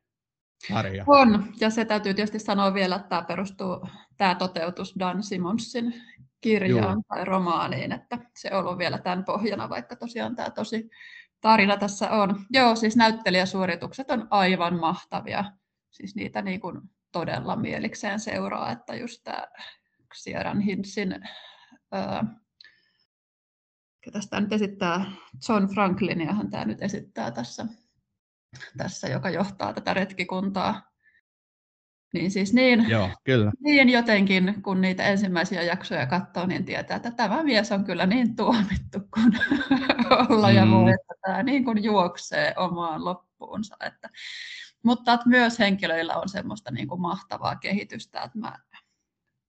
Speaker 2: sarja.
Speaker 3: On, ja se täytyy tietysti sanoa vielä, että tämä perustuu, tämä toteutus Dan Simonsin kirjaan Joo. tai romaaniin, että se on ollut vielä tämän pohjana, vaikka tosiaan tämä tosi tarina tässä on. Joo, siis näyttelijäsuoritukset on aivan mahtavia. Siis niitä niin kuin todella mielikseen seuraa, että just tämä Sieran Hinsin, ää, ketä sitä nyt esittää, John Frankliniahan tämä nyt esittää tässä, tässä, joka johtaa tätä retkikuntaa. Niin siis niin,
Speaker 2: Joo, kyllä.
Speaker 3: niin jotenkin, kun niitä ensimmäisiä jaksoja katsoo, niin tietää, että tämä mies on kyllä niin tuomittu kuin olla ja voi, että tämä niin kuin juoksee omaan loppuunsa. Että, mutta että myös henkilöillä on semmoista niin kuin mahtavaa kehitystä, että mä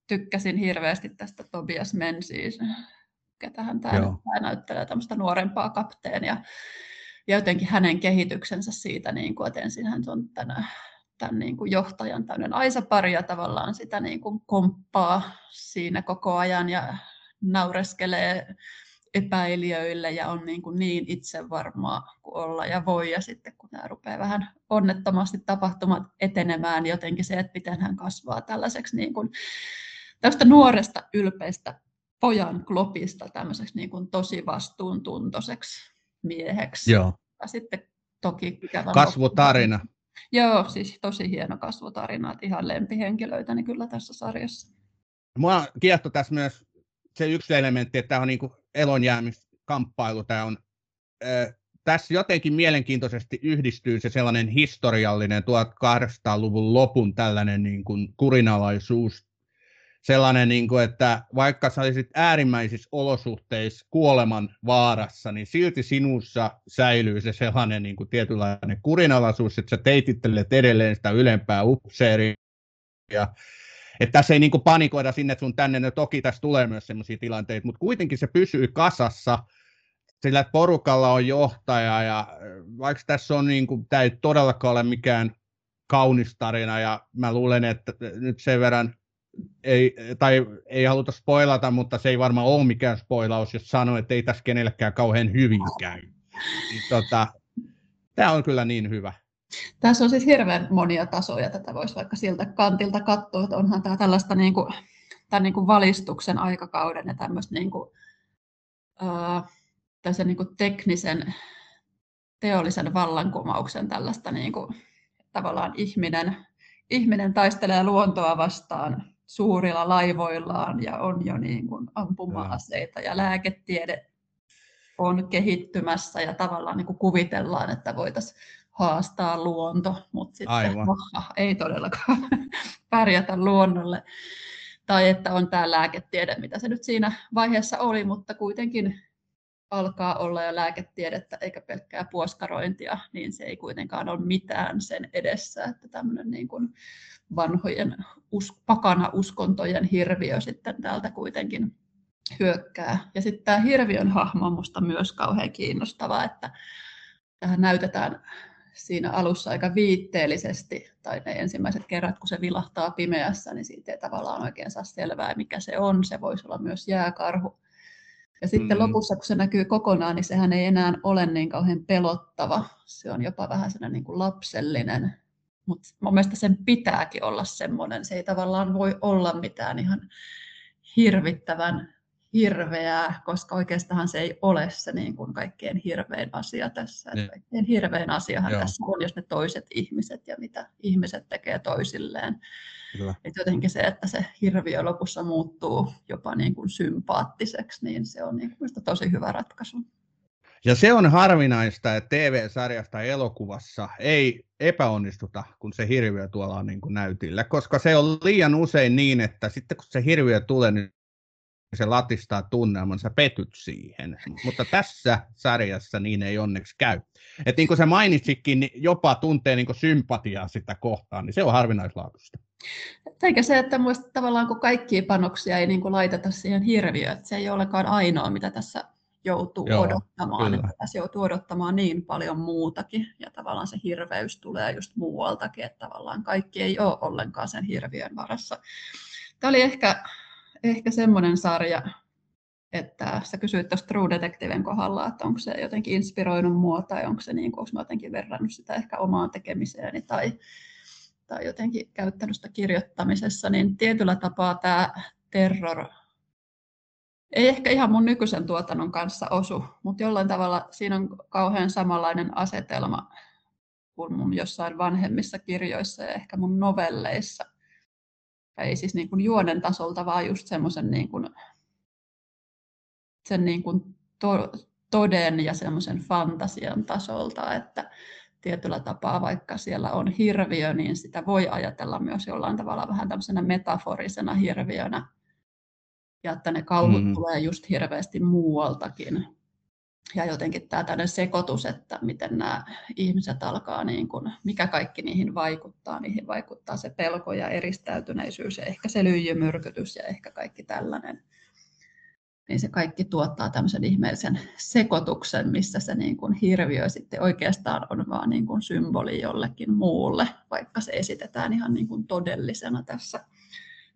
Speaker 3: tykkäsin hirveästi tästä Tobias Menzies, ketähän tämä, tämä näyttelee tämmöistä nuorempaa kapteenia. Ja jotenkin hänen kehityksensä siitä, niin kuin, että ensin hän on tänä, tämän niin kuin johtajan tämmöinen aisapari ja tavallaan sitä niin kuin komppaa siinä koko ajan ja naureskelee epäilijöille ja on niin, kuin niin itsevarmaa kuin olla ja voi. Ja sitten kun nämä rupeaa vähän onnettomasti tapahtumat etenemään, niin jotenkin se, että miten hän kasvaa tällaiseksi niin kuin tästä nuoresta ylpeistä pojan klopista tämmöiseksi niin kuin tosi vastuuntuntoiseksi mieheksi.
Speaker 2: Joo.
Speaker 3: Ja sitten toki
Speaker 2: Kasvutarina. Loppuun.
Speaker 3: Joo, siis tosi hieno kasvutarina, että ihan lempihenkilöitä niin kyllä tässä sarjassa.
Speaker 2: Mua kiehtoi tässä myös se yksi elementti, että tämä on niin elonjäämiskamppailu. Tämä on, äh, tässä jotenkin mielenkiintoisesti yhdistyy se sellainen historiallinen 1800-luvun lopun tällainen niin kuin kurinalaisuus sellainen, niin kuin, että vaikka sä olisit äärimmäisissä olosuhteissa kuoleman vaarassa, niin silti sinussa säilyy se sellainen niin kuin tietynlainen kurinalaisuus, että sä teitittelet edelleen sitä ylempää upseeria. Että tässä ei niin kuin panikoida sinne sun tänne, no toki tässä tulee myös sellaisia tilanteita, mutta kuitenkin se pysyy kasassa, sillä porukalla on johtaja ja vaikka tässä on niin kuin, tämä ei todellakaan ole mikään kaunis tarina ja mä luulen, että nyt sen verran ei, tai ei haluta spoilata, mutta se ei varmaan ole mikään spoilaus, jos sanoo, että ei tässä kenellekään kauhean hyvin käy. Niin, tota, tämä on kyllä niin hyvä.
Speaker 3: Tässä on siis hirveän monia tasoja, tätä voisi vaikka siltä kantilta katsoa, että onhan tämä tällaista niin kuin, tämän niin kuin valistuksen aikakauden ja tämmöistä niin kuin, tässä niin kuin teknisen teollisen vallankumouksen tällaista niin kuin, tavallaan ihminen, ihminen taistelee luontoa vastaan suurilla laivoillaan ja on jo niin kuin ampuma-aseita ja lääketiede on kehittymässä ja tavallaan niin kuin kuvitellaan, että voitaisiin haastaa luonto, mutta sitten Aivan. ei todellakaan pärjätä luonnolle. Tai että on tämä lääketiede, mitä se nyt siinä vaiheessa oli, mutta kuitenkin alkaa olla jo lääketiedettä eikä pelkkää puoskarointia, niin se ei kuitenkaan ole mitään sen edessä, että tämmöinen niin kuin vanhojen us, pakana uskontojen hirviö sitten täältä kuitenkin hyökkää. Ja sitten tämä hirviön hahmo on minusta myös kauhean kiinnostava, että tähän näytetään siinä alussa aika viitteellisesti, tai ne ensimmäiset kerrat, kun se vilahtaa pimeässä, niin siitä ei tavallaan oikein saa selvää, mikä se on. Se voisi olla myös jääkarhu. Ja sitten mm. lopussa, kun se näkyy kokonaan, niin sehän ei enää ole niin kauhean pelottava. Se on jopa vähän sellainen niin kuin lapsellinen. Mutta mun mielestä sen pitääkin olla semmoinen. Se ei tavallaan voi olla mitään ihan hirvittävän hirveää, koska oikeastaan se ei ole se niin kuin kaikkein hirvein asia tässä. Niin. Kaikkein hirvein asiahan Joo. tässä on, jos ne toiset ihmiset ja mitä ihmiset tekee toisilleen. Kyllä. Et jotenkin se, että se hirviö lopussa muuttuu jopa niin kuin sympaattiseksi, niin se on niin kuin tosi hyvä ratkaisu.
Speaker 2: Ja se on harvinaista, että TV-sarjasta elokuvassa ei epäonnistuta, kun se hirviö tuolla on niin kuin näytillä, koska se on liian usein niin, että sitten kun se hirviö tulee, niin se latistaa tunnelman, sä petyt siihen. Mutta tässä sarjassa niin ei onneksi käy. Et niin kuin sä mainitsikin, niin jopa tuntee niin sympatiaa sitä kohtaan, niin se on harvinaislaatuista.
Speaker 3: Eikä se, että muista tavallaan kun kaikkia panoksia ei niin kuin laiteta siihen hirviöön, että se ei ole olekaan ainoa, mitä tässä joutuu Joo, odottamaan. Että tässä joutuu odottamaan niin paljon muutakin, ja tavallaan se hirveys tulee just muualtakin, että tavallaan kaikki ei ole ollenkaan sen hirviön varassa. Tämä oli ehkä ehkä semmoinen sarja, että sä kysyit tuosta True Detectiven kohdalla, että onko se jotenkin inspiroinut mua tai onko se niin, onko mä jotenkin verrannut sitä ehkä omaan tekemiseeni tai, tai jotenkin käyttänyt sitä kirjoittamisessa, niin tietyllä tapaa tämä terror ei ehkä ihan mun nykyisen tuotannon kanssa osu, mutta jollain tavalla siinä on kauhean samanlainen asetelma kuin mun jossain vanhemmissa kirjoissa ja ehkä mun novelleissa – ei siis niin kuin juonen tasolta, vaan just semmoisen niin kuin, sen niin kuin to, toden ja semmoisen fantasian tasolta, että tietyllä tapaa, vaikka siellä on hirviö, niin sitä voi ajatella myös jollain tavalla vähän tämmöisenä metaforisena hirviönä. Ja että ne kauhut mm. tulee just hirveästi muualtakin ja jotenkin tämä tämmöinen sekoitus, että miten nämä ihmiset alkaa, niin kuin, mikä kaikki niihin vaikuttaa. Niihin vaikuttaa se pelko ja eristäytyneisyys ja ehkä se lyijymyrkytys ja ehkä kaikki tällainen. Niin se kaikki tuottaa tämmöisen ihmeellisen sekoituksen, missä se niin kuin hirviö sitten oikeastaan on vaan niin kuin symboli jollekin muulle, vaikka se esitetään ihan niin kuin todellisena tässä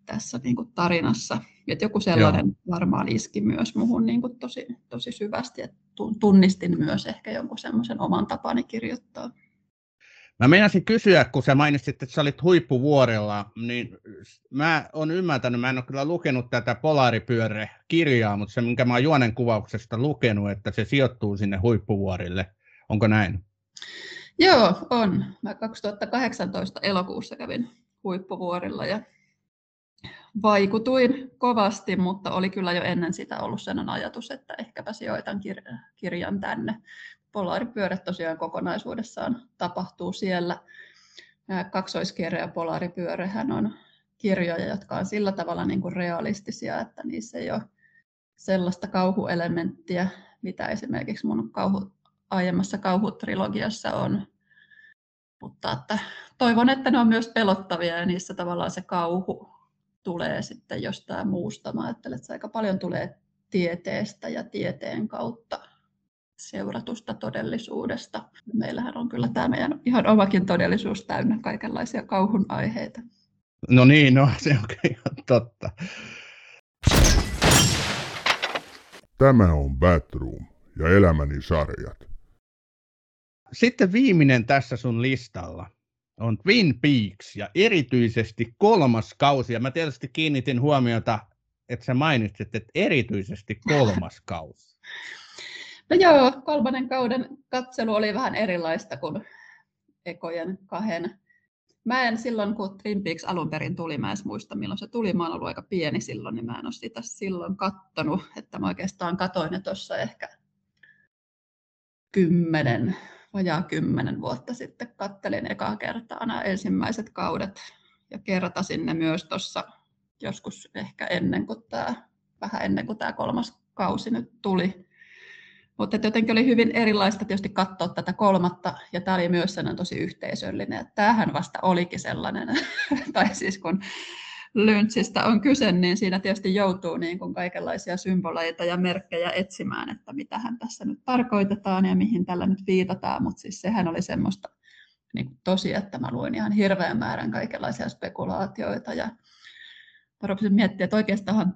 Speaker 3: tässä niin kuin tarinassa. Et joku sellainen Joo. varmaan iski myös muuhun niin kuin tosi, tosi syvästi, että tunnistin myös ehkä jonkun semmoisen oman tapani kirjoittaa.
Speaker 2: Mä meinasin kysyä, kun sä mainitsit, että sä olit huippuvuorella, niin mä oon ymmärtänyt, mä en ole kyllä lukenut tätä Polaaripyörre-kirjaa, mutta se, minkä mä oon juonen kuvauksesta lukenut, että se sijoittuu sinne huippuvuorille. Onko näin?
Speaker 3: Joo, on. Mä 2018 elokuussa kävin huippuvuorilla ja vaikutuin kovasti, mutta oli kyllä jo ennen sitä ollut sen ajatus, että ehkäpä sijoitan kir- kirjan tänne. Polaaripyörät tosiaan kokonaisuudessaan tapahtuu siellä. Kaksoiskierre ja polaaripyörehän on kirjoja, jotka on sillä tavalla niin kuin realistisia, että niissä ei ole sellaista kauhuelementtiä, mitä esimerkiksi mun kauhu, aiemmassa kauhutrilogiassa on. Mutta että toivon, että ne on myös pelottavia ja niissä tavallaan se kauhu tulee sitten jostain muusta. Mä ajattelen, että se aika paljon tulee tieteestä ja tieteen kautta seuratusta todellisuudesta. Meillähän on kyllä tämä meidän ihan omakin todellisuus täynnä kaikenlaisia kauhun aiheita.
Speaker 2: No niin, no se on ihan totta.
Speaker 1: Tämä on Batroom ja elämäni sarjat.
Speaker 2: Sitten viimeinen tässä sun listalla on Twin Peaks ja erityisesti kolmas kausi. Ja mä tietysti kiinnitin huomiota, että sä mainitsit, että erityisesti kolmas kausi.
Speaker 3: No joo, kolmannen kauden katselu oli vähän erilaista kuin ekojen kahden. Mä en silloin, kun Twin Peaks alun perin tuli, mä en muista milloin se tuli, mä oon ollut aika pieni silloin, niin mä en ole sitä silloin kattonut, että mä oikeastaan katoin ne tuossa ehkä kymmenen vajaa kymmenen vuotta sitten kattelin ekaa kertaa nämä ensimmäiset kaudet ja kertasin ne myös tuossa joskus ehkä ennen kuin tämä, vähän ennen kuin tämä kolmas kausi nyt tuli. Mutta jotenkin oli hyvin erilaista tietysti katsoa tätä kolmatta, ja tämä oli myös sellainen tosi yhteisöllinen, että tämähän vasta olikin sellainen, tai siis kun lynchistä on kyse, niin siinä tietysti joutuu niin kuin kaikenlaisia symboleita ja merkkejä etsimään, että mitä hän tässä nyt tarkoitetaan ja mihin tällä nyt viitataan, mutta siis sehän oli semmoista niin kuin tosi, että mä luin ihan hirveän määrän kaikenlaisia spekulaatioita. Ja rupesin miettimään, että oikeastaan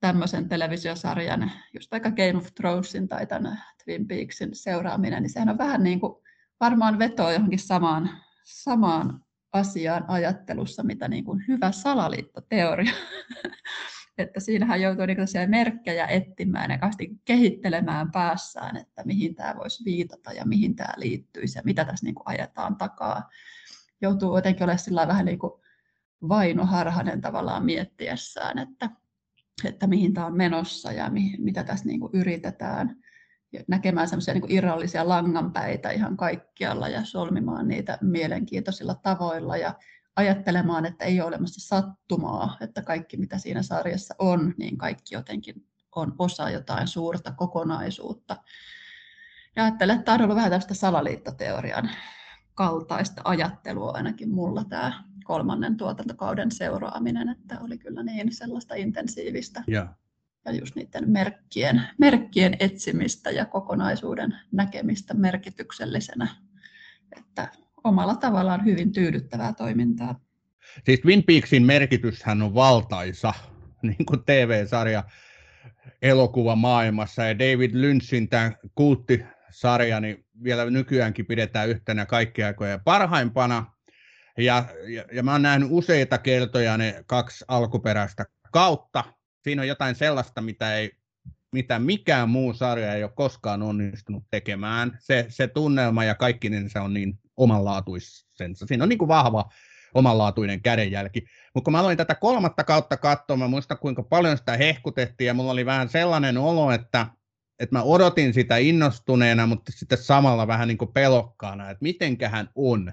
Speaker 3: tämmöisen televisiosarjan, just vaikka Game of Thronesin tai tämän Twin Peaksin seuraaminen, niin sehän on vähän niin kuin varmaan vetoa johonkin samaan, samaan asiaan ajattelussa, mitä niin kuin hyvä salaliittoteoria. että siinähän joutuu niin merkkejä etsimään ja kehittelemään päässään, että mihin tämä voisi viitata ja mihin tämä liittyisi ja mitä tässä niin kuin ajetaan takaa. Joutuu jotenkin olemaan sillä vähän niin kuin vainoharhainen tavallaan miettiessään, että, että mihin tämä on menossa ja mi, mitä tässä niin kuin yritetään. Näkemään semmoisia niin irrallisia langanpäitä ihan kaikkialla ja solmimaan niitä mielenkiintoisilla tavoilla ja ajattelemaan, että ei ole olemassa sattumaa, että kaikki mitä siinä sarjassa on, niin kaikki jotenkin on osa jotain suurta kokonaisuutta. Ja ajattelen, että tämä on ollut vähän tästä salaliittoteorian kaltaista ajattelua ainakin mulla tämä kolmannen tuotantokauden seuraaminen, että oli kyllä niin sellaista intensiivistä. Ja, ja just niiden merkkien, merkkien etsimistä ja kokonaisuuden näkemistä merkityksellisenä. Että omalla tavallaan hyvin tyydyttävää toimintaa.
Speaker 2: Siis Twin Peaksin merkityshän on valtaisa, niin kuin TV-sarja elokuva maailmassa, ja David Lynchin tämä kulttisarja, niin vielä nykyäänkin pidetään yhtenä kaikkia aikoja parhaimpana, ja, ja, ja mä oon nähnyt useita kertoja ne kaksi alkuperäistä kautta. Siinä on jotain sellaista, mitä ei mitä mikään muu sarja ei ole koskaan onnistunut tekemään. Se, se tunnelma ja kaikki niin se on niin omanlaatuisensa. Siinä on niin kuin vahva omanlaatuinen kädenjälki. Mutta kun mä aloin tätä kolmatta kautta katsoa, mä muistan kuinka paljon sitä hehkutettiin ja mulla oli vähän sellainen olo, että, että mä odotin sitä innostuneena, mutta sitten samalla vähän niin kuin pelokkaana, että mitenköhän on.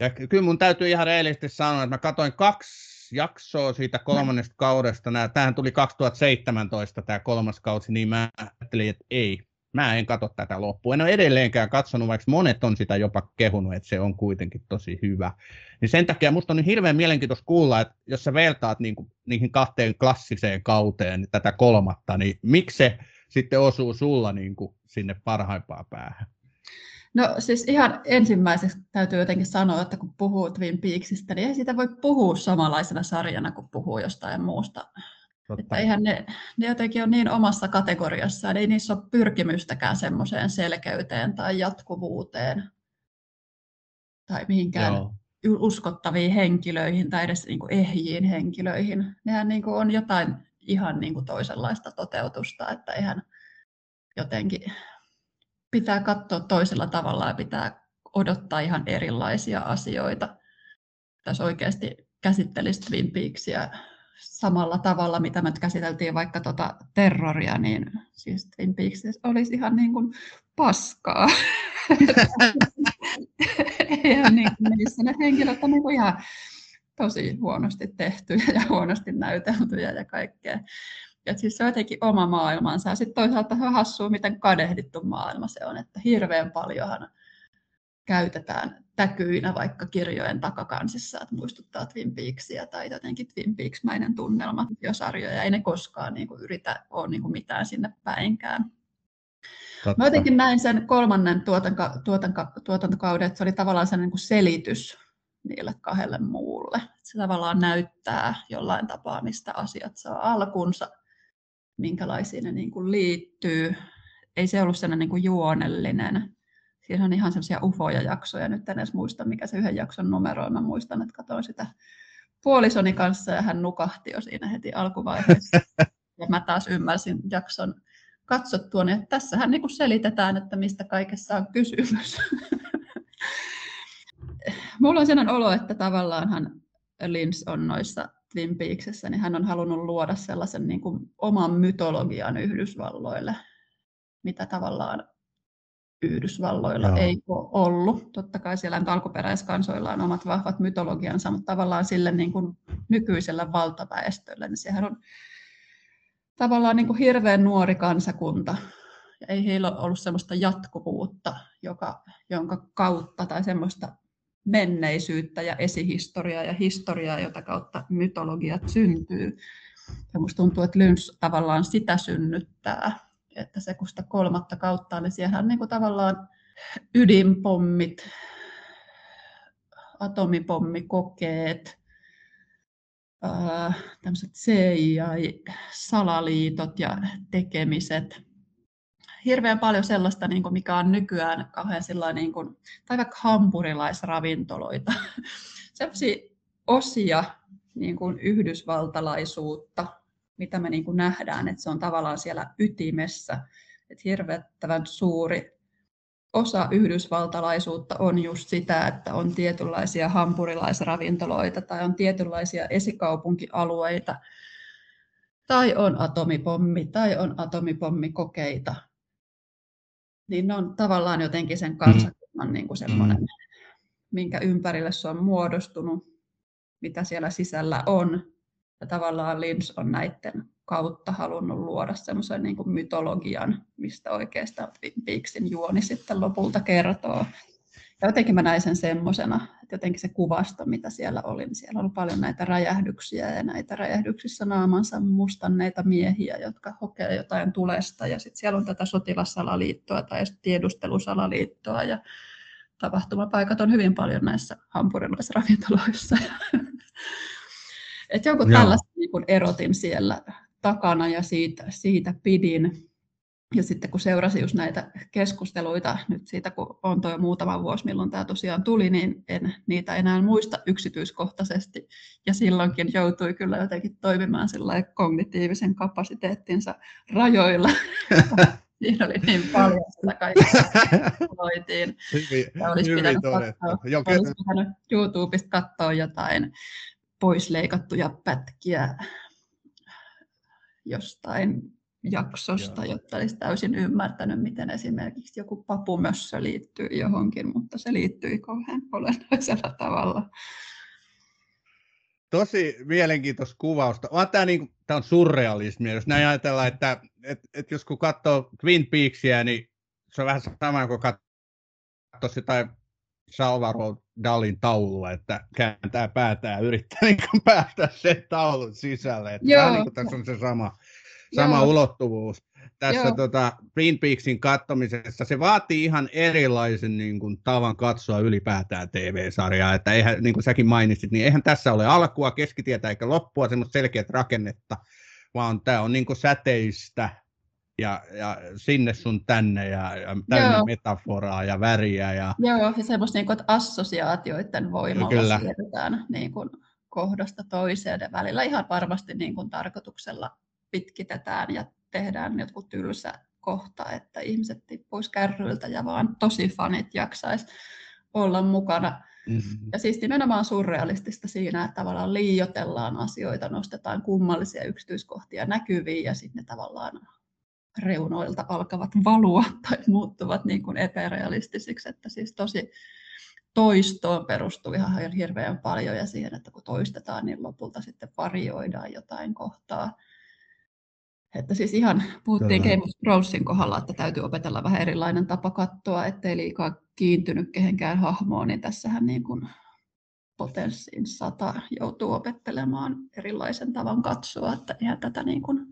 Speaker 2: Ja kyllä mun täytyy ihan reilisti sanoa, että mä katsoin kaksi jaksoa siitä kolmannesta kaudesta. tämähän tuli 2017 tämä kolmas kausi, niin mä ajattelin, että ei, mä en katso tätä loppuun. En ole edelleenkään katsonut, vaikka monet on sitä jopa kehunut, että se on kuitenkin tosi hyvä. Niin sen takia musta on niin hirveän mielenkiintoista kuulla, että jos sä vertaat niin kuin, niihin kahteen klassiseen kauteen niin tätä kolmatta, niin miksi se sitten osuu sulla niin kuin sinne parhaimpaan päähän?
Speaker 3: No siis ihan ensimmäiseksi täytyy jotenkin sanoa, että kun puhuu Twin Peaksista, niin ei siitä voi puhua samanlaisena sarjana kuin puhuu jostain muusta. Että eihän ne, ne jotenkin on niin omassa kategoriassaan, ei niissä ole pyrkimystäkään semmoiseen selkeyteen tai jatkuvuuteen tai mihinkään Joo. uskottaviin henkilöihin tai edes niin kuin ehjiin henkilöihin. Nehän niin kuin on jotain ihan niin kuin toisenlaista toteutusta, että eihän jotenkin pitää katsoa toisella tavalla ja pitää odottaa ihan erilaisia asioita. Tässä oikeasti käsittelisi Twin Peaksia samalla tavalla, mitä me käsiteltiin vaikka tota terroria, niin siis Twin Peaks olisi ihan niin kuin paskaa. Eihän niin kuin niissä ne henkilöt on niin ihan tosi huonosti tehtyjä ja huonosti näyteltyjä ja kaikkea. Ja siis se on jotenkin oma maailmansa. Ja sitten toisaalta on hassua, miten kadehdittu maailma se on, että hirveän paljonhan käytetään täkyinä vaikka kirjojen takakansissa, että muistuttaa Twin Peaksia tai jotenkin Twin Peaks-mäinen tunnelma jo sarjoja. Ei ne koskaan niin kuin, yritä ole niin kuin mitään sinne päinkään. Totta. Mä jotenkin näin sen kolmannen tuotanka, tuotanka, tuotantokauden, että se oli tavallaan sellainen niin kuin selitys niille kahdelle muulle. Se tavallaan näyttää jollain tapaa, mistä asiat saa alkunsa minkälaisiin ne niin kuin liittyy. Ei se ollut sellainen niin kuin juonellinen. Siinä on ihan sellaisia ufoja jaksoja. Nyt en edes muista, mikä se yhden jakson numero on. Mä muistan, että katsoin sitä puolisoni kanssa ja hän nukahti jo siinä heti alkuvaiheessa. Ja mä taas ymmärsin jakson katsottua, niin että tässähän niin kuin selitetään, että mistä kaikessa on kysymys. Mulla on sellainen olo, että tavallaanhan Lins on noissa Twin niin hän on halunnut luoda sellaisen niin kuin oman mytologian Yhdysvalloille, mitä tavallaan Yhdysvalloilla Joo. ei ole ollut. Totta kai siellä alkuperäiskansoilla on omat vahvat mytologiansa, mutta tavallaan sille niin kuin nykyisellä valtaväestölle, niin sehän on tavallaan niin kuin hirveän nuori kansakunta. Ja ei heillä ole ollut sellaista jatkuvuutta, joka, jonka kautta tai semmoista menneisyyttä ja esihistoriaa ja historiaa, jota kautta mytologiat syntyy. Ja musta tuntuu, että Lyns tavallaan sitä synnyttää, että se kun sitä kolmatta kautta, niin siellä on niin kuin tavallaan ydinpommit, atomipommikokeet, tämmöiset CIA-salaliitot ja tekemiset. Hirveän paljon sellaista, niin kuin mikä on nykyään kauhean sillä niin kuin, tai vaikka hampurilaisravintoloita. Sellaisia osia niin kuin yhdysvaltalaisuutta, mitä me niin kuin nähdään, että se on tavallaan siellä ytimessä. Että hirvettävän suuri osa yhdysvaltalaisuutta on just sitä, että on tietynlaisia hampurilaisravintoloita tai on tietynlaisia esikaupunkialueita tai on atomipommi tai on atomipommikokeita. Niin ne on tavallaan jotenkin sen kansakunnan niin kuin semmoinen, mm. minkä ympärille se on muodostunut, mitä siellä sisällä on. Ja tavallaan Lynch on näiden kautta halunnut luoda semmoisen niin mytologian, mistä oikeastaan Peaksin juoni sitten lopulta kertoo. Ja jotenkin mä näin sen semmoisena, että jotenkin se kuvasto, mitä siellä oli, niin siellä oli paljon näitä räjähdyksiä ja näitä räjähdyksissä naamansa mustanneita miehiä, jotka hokee jotain tulesta. Ja sitten siellä on tätä sotilassalaliittoa tai tiedustelusalaliittoa ja tapahtumapaikat on hyvin paljon näissä hampurilaisravintoloissa. Että joku tällaista niin erotin siellä takana ja siitä, siitä pidin. Ja sitten kun seurasin just näitä keskusteluita nyt siitä, kun on tuo muutama vuosi, milloin tämä tosiaan tuli, niin en niitä enää muista yksityiskohtaisesti. Ja silloinkin joutui kyllä jotenkin toimimaan kognitiivisen kapasiteettinsa rajoilla. Siinä oli niin paljon sitä kaikkea, loitiin.
Speaker 2: Hyvin, olisi, hyvin pitänyt katsoa,
Speaker 3: olisi pitänyt YouTubesta katsoa jotain poisleikattuja pätkiä jostain jaksosta, jotta olisi täysin ymmärtänyt, miten esimerkiksi joku papumössö liittyy johonkin, mutta se liittyi kauhean olennaisella tavalla.
Speaker 2: Tosi mielenkiintoista kuvausta. On tämä, niin, tämä on surrealismia. Jos näin ajatellaan, että, että, että jos kun katsoo Twin Peaksia, niin se on vähän sama kuin katsoisi jotain Salvador Dalin taulua, että kääntää päätään ja yrittää niin päästä sen taulun sisälle. Että Joo. niin kuin tässä on se sama, sama Joo. ulottuvuus. Tässä tota, Twin Peaksin kattomisessa se vaatii ihan erilaisen niin kuin, tavan katsoa ylipäätään TV-sarjaa. Että eihän, niin kuin säkin mainitsit, niin eihän tässä ole alkua, keskitietä eikä loppua, semmoista selkeät rakennetta, vaan tämä on niin kuin säteistä ja, ja sinne sun tänne ja, ja täynnä Joo. metaforaa ja väriä. Ja...
Speaker 3: Joo, ja semmoista niin kuin, että assosiaatioiden voimalla Kyllä. siirrytään niin kuin, kohdasta toiseen ja välillä ihan varmasti niin kuin, tarkoituksella pitkitetään ja tehdään jotkut tylsä kohta, että ihmiset tippuisi kärryiltä ja vaan tosi fanit jaksaisi olla mukana. Mm-hmm. Ja siis nimenomaan surrealistista siinä, että tavallaan liiotellaan asioita, nostetaan kummallisia yksityiskohtia näkyviin ja sitten ne tavallaan reunoilta alkavat valua tai muuttuvat niin kuin epärealistisiksi, että siis tosi toistoon perustuu ihan hirveän paljon ja siihen, että kun toistetaan, niin lopulta sitten varioidaan jotain kohtaa. Että siis ihan puhuttiin Kyllä. Game of Thronesin kohdalla, että täytyy opetella vähän erilainen tapa katsoa, ettei liikaa kiintynyt kehenkään hahmoon, niin tässähän niin kuin potenssiin sata joutuu opettelemaan erilaisen tavan katsoa, että ihan tätä niin kuin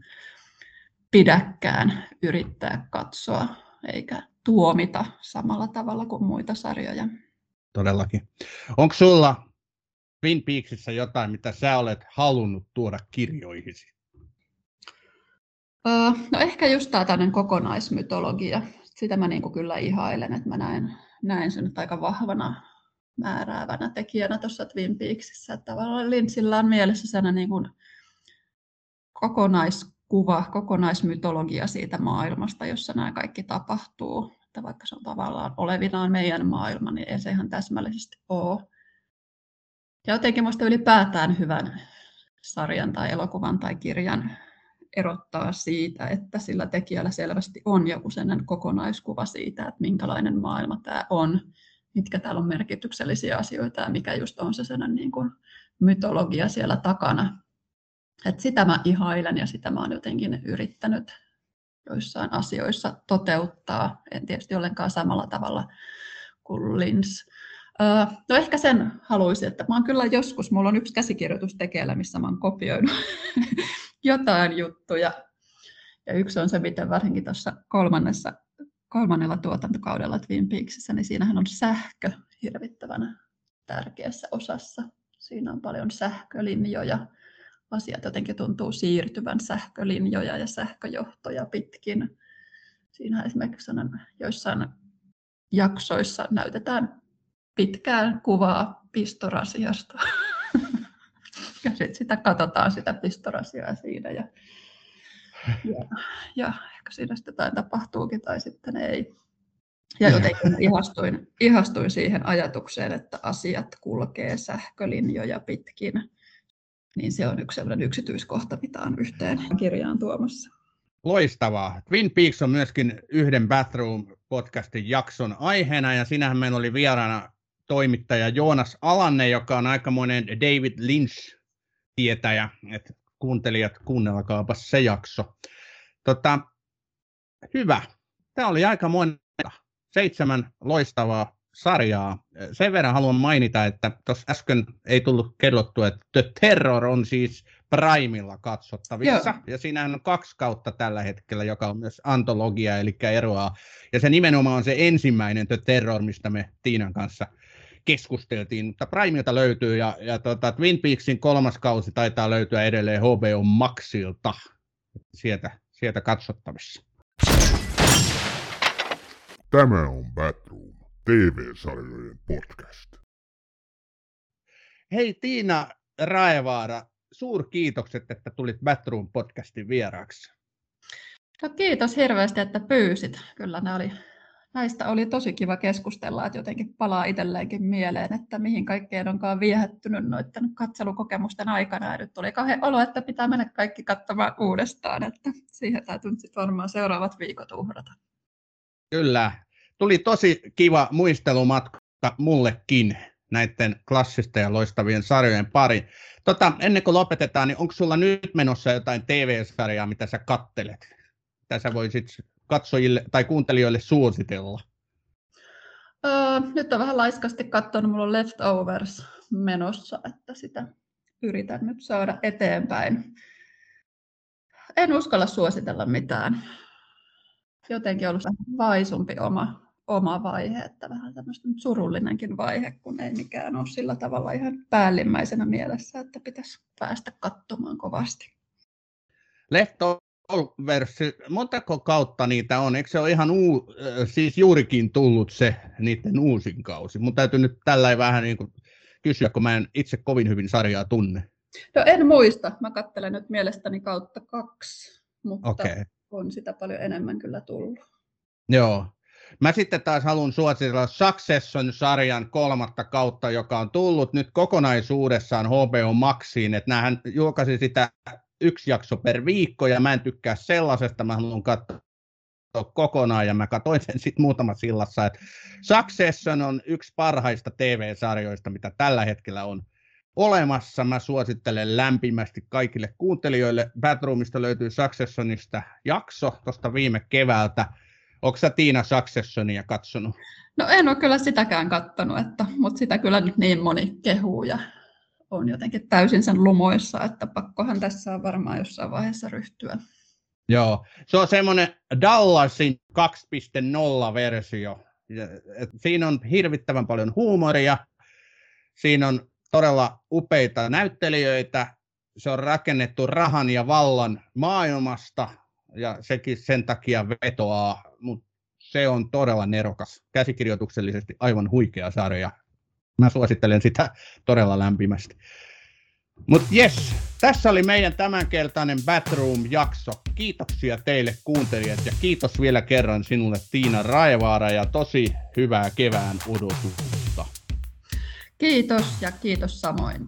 Speaker 3: pidäkään yrittää katsoa eikä tuomita samalla tavalla kuin muita sarjoja.
Speaker 2: Todellakin. Onko sulla Twin Peaksissa jotain, mitä sä olet halunnut tuoda kirjoihisi?
Speaker 3: No ehkä just tämä tämmöinen kokonaismytologia. Sitä mä niinku kyllä ihailen, että mä näen, näen sen aika vahvana määräävänä tekijänä tuossa Twin Peaksissä. Että tavallaan Lynchillä on mielessä niin kuin kokonais kuva, kokonaismytologia siitä maailmasta, jossa nämä kaikki tapahtuu. Että vaikka se on tavallaan olevinaan meidän maailma, niin ei se ihan täsmällisesti ole. Ja jotenkin minusta ylipäätään hyvän sarjan tai elokuvan tai kirjan erottaa siitä, että sillä tekijällä selvästi on joku sellainen kokonaiskuva siitä, että minkälainen maailma tämä on, mitkä täällä on merkityksellisiä asioita ja mikä just on se sellainen niin kuin mytologia siellä takana. Et sitä mä ihailen ja sitä mä oon jotenkin yrittänyt joissain asioissa toteuttaa. En tietysti ollenkaan samalla tavalla kuin Lins. No ehkä sen haluaisin, että mä oon kyllä joskus, mulla on yksi käsikirjoitus tekeillä, missä mä oon kopioinut jotain juttuja. Ja yksi on se, miten varsinkin tuossa kolmannessa, kolmannella tuotantokaudella Twin Peaksissä, niin siinähän on sähkö hirvittävänä tärkeässä osassa. Siinä on paljon sähkölinjoja asiat jotenkin tuntuu siirtyvän sähkölinjoja ja sähköjohtoja pitkin. Siinä esimerkiksi joissain jaksoissa näytetään pitkään kuvaa pistorasiasta. Ja sitten sitä katsotaan sitä pistorasiaa siinä ja, ja, ja ehkä siinä sitten jotain tapahtuukin tai sitten ei. Ja jotenkin ihastuin, ihastuin siihen ajatukseen, että asiat kulkee sähkölinjoja pitkin. Niin se on yksi sellainen yksityiskohta, mitä on yhteen kirjaan tuomassa.
Speaker 2: Loistavaa. Twin Peaks on myöskin yhden Bathroom-podcastin jakson aiheena, ja sinähän meillä oli vieraana toimittaja Joonas Alanne, joka on aikamoinen David Lynch-tietäjä. Et kuuntelijat, kuunnelkaapa se jakso. Tota, hyvä. Tämä oli aika monta. Seitsemän loistavaa sarjaa. Sen verran haluan mainita, että tuossa äsken ei tullut kerrottu, että The Terror on siis Primilla katsottavissa. Joo. Ja siinähän on kaksi kautta tällä hetkellä, joka on myös antologia, eli eroaa. Ja se nimenomaan on se ensimmäinen The Terror, mistä me Tiinan kanssa keskusteltiin, mutta Primilta löytyy ja, ja tota, Twin Peaksin kolmas kausi taitaa löytyä edelleen HBO Maxilta sieltä, sieltä katsottavissa.
Speaker 1: Tämä on Batroom, TV-sarjojen podcast.
Speaker 2: Hei Tiina Raevaara, suurkiitokset, että tulit Batroom podcastin vieraaksi.
Speaker 3: No kiitos hirveästi, että pyysit. Kyllä ne oli, näistä oli tosi kiva keskustella, että jotenkin palaa itselleenkin mieleen, että mihin kaikkeen onkaan viehättynyt noiden katselukokemusten aikana. Ja nyt tuli kahden olo, että pitää mennä kaikki katsomaan uudestaan, että siihen täytyy sitten varmaan seuraavat viikot uhrata.
Speaker 2: Kyllä. Tuli tosi kiva muistelumatka mullekin näiden klassisten ja loistavien sarjojen pari. Tota, ennen kuin lopetetaan, niin onko sulla nyt menossa jotain TV-sarjaa, mitä sä kattelet? Mitä sä voisit katsojille tai kuuntelijoille suositella?
Speaker 3: Öö, nyt on vähän laiskasti katsonut, mulla on Leftovers menossa, että sitä yritän nyt saada eteenpäin. En uskalla suositella mitään. Jotenkin ollut vaisumpi oma oma vaihe, että vähän tämmöistä surullinenkin vaihe, kun ei mikään ole sillä tavalla ihan päällimmäisenä mielessä, että pitäisi päästä katsomaan kovasti.
Speaker 2: Leftovers, montako kautta niitä on? Eikö se ole ihan uu, siis juurikin tullut se niiden uusin kausi? Mun täytyy nyt tällä vähän niin kuin kysyä, kun mä en itse kovin hyvin sarjaa tunne.
Speaker 3: No en muista. Mä katselen nyt mielestäni kautta kaksi, mutta okay. on sitä paljon enemmän kyllä tullut.
Speaker 2: Joo. Mä sitten taas haluan suositella Succession-sarjan kolmatta kautta, joka on tullut nyt kokonaisuudessaan HBO Maxiin, että näähän julkaisi sitä yksi jakso per viikko, ja mä en tykkää sellaisesta, mä haluan katsoa kokonaan, ja mä katsoin sen sitten muutama sillassa, että Succession on yksi parhaista TV-sarjoista, mitä tällä hetkellä on olemassa. Mä suosittelen lämpimästi kaikille kuuntelijoille. Batroomista löytyy Successionista jakso tuosta viime keväältä, Onko sä Tiina Successionia katsonut?
Speaker 3: No en ole kyllä sitäkään katsonut, mutta sitä kyllä nyt niin moni kehuu ja on jotenkin täysin sen lumoissa, että pakkohan tässä on varmaan jossain vaiheessa ryhtyä.
Speaker 2: Joo, se on semmoinen Dallasin 2.0-versio. Siinä on hirvittävän paljon huumoria, siinä on todella upeita näyttelijöitä, se on rakennettu rahan ja vallan maailmasta, ja sekin sen takia vetoaa, mutta se on todella nerokas, käsikirjoituksellisesti aivan huikea sarja. Mä suosittelen sitä todella lämpimästi. Mutta jes, tässä oli meidän tämänkertainen Batroom-jakso. Kiitoksia teille kuuntelijat ja kiitos vielä kerran sinulle Tiina Raivaara ja tosi hyvää kevään odotusta.
Speaker 3: Kiitos ja kiitos samoin.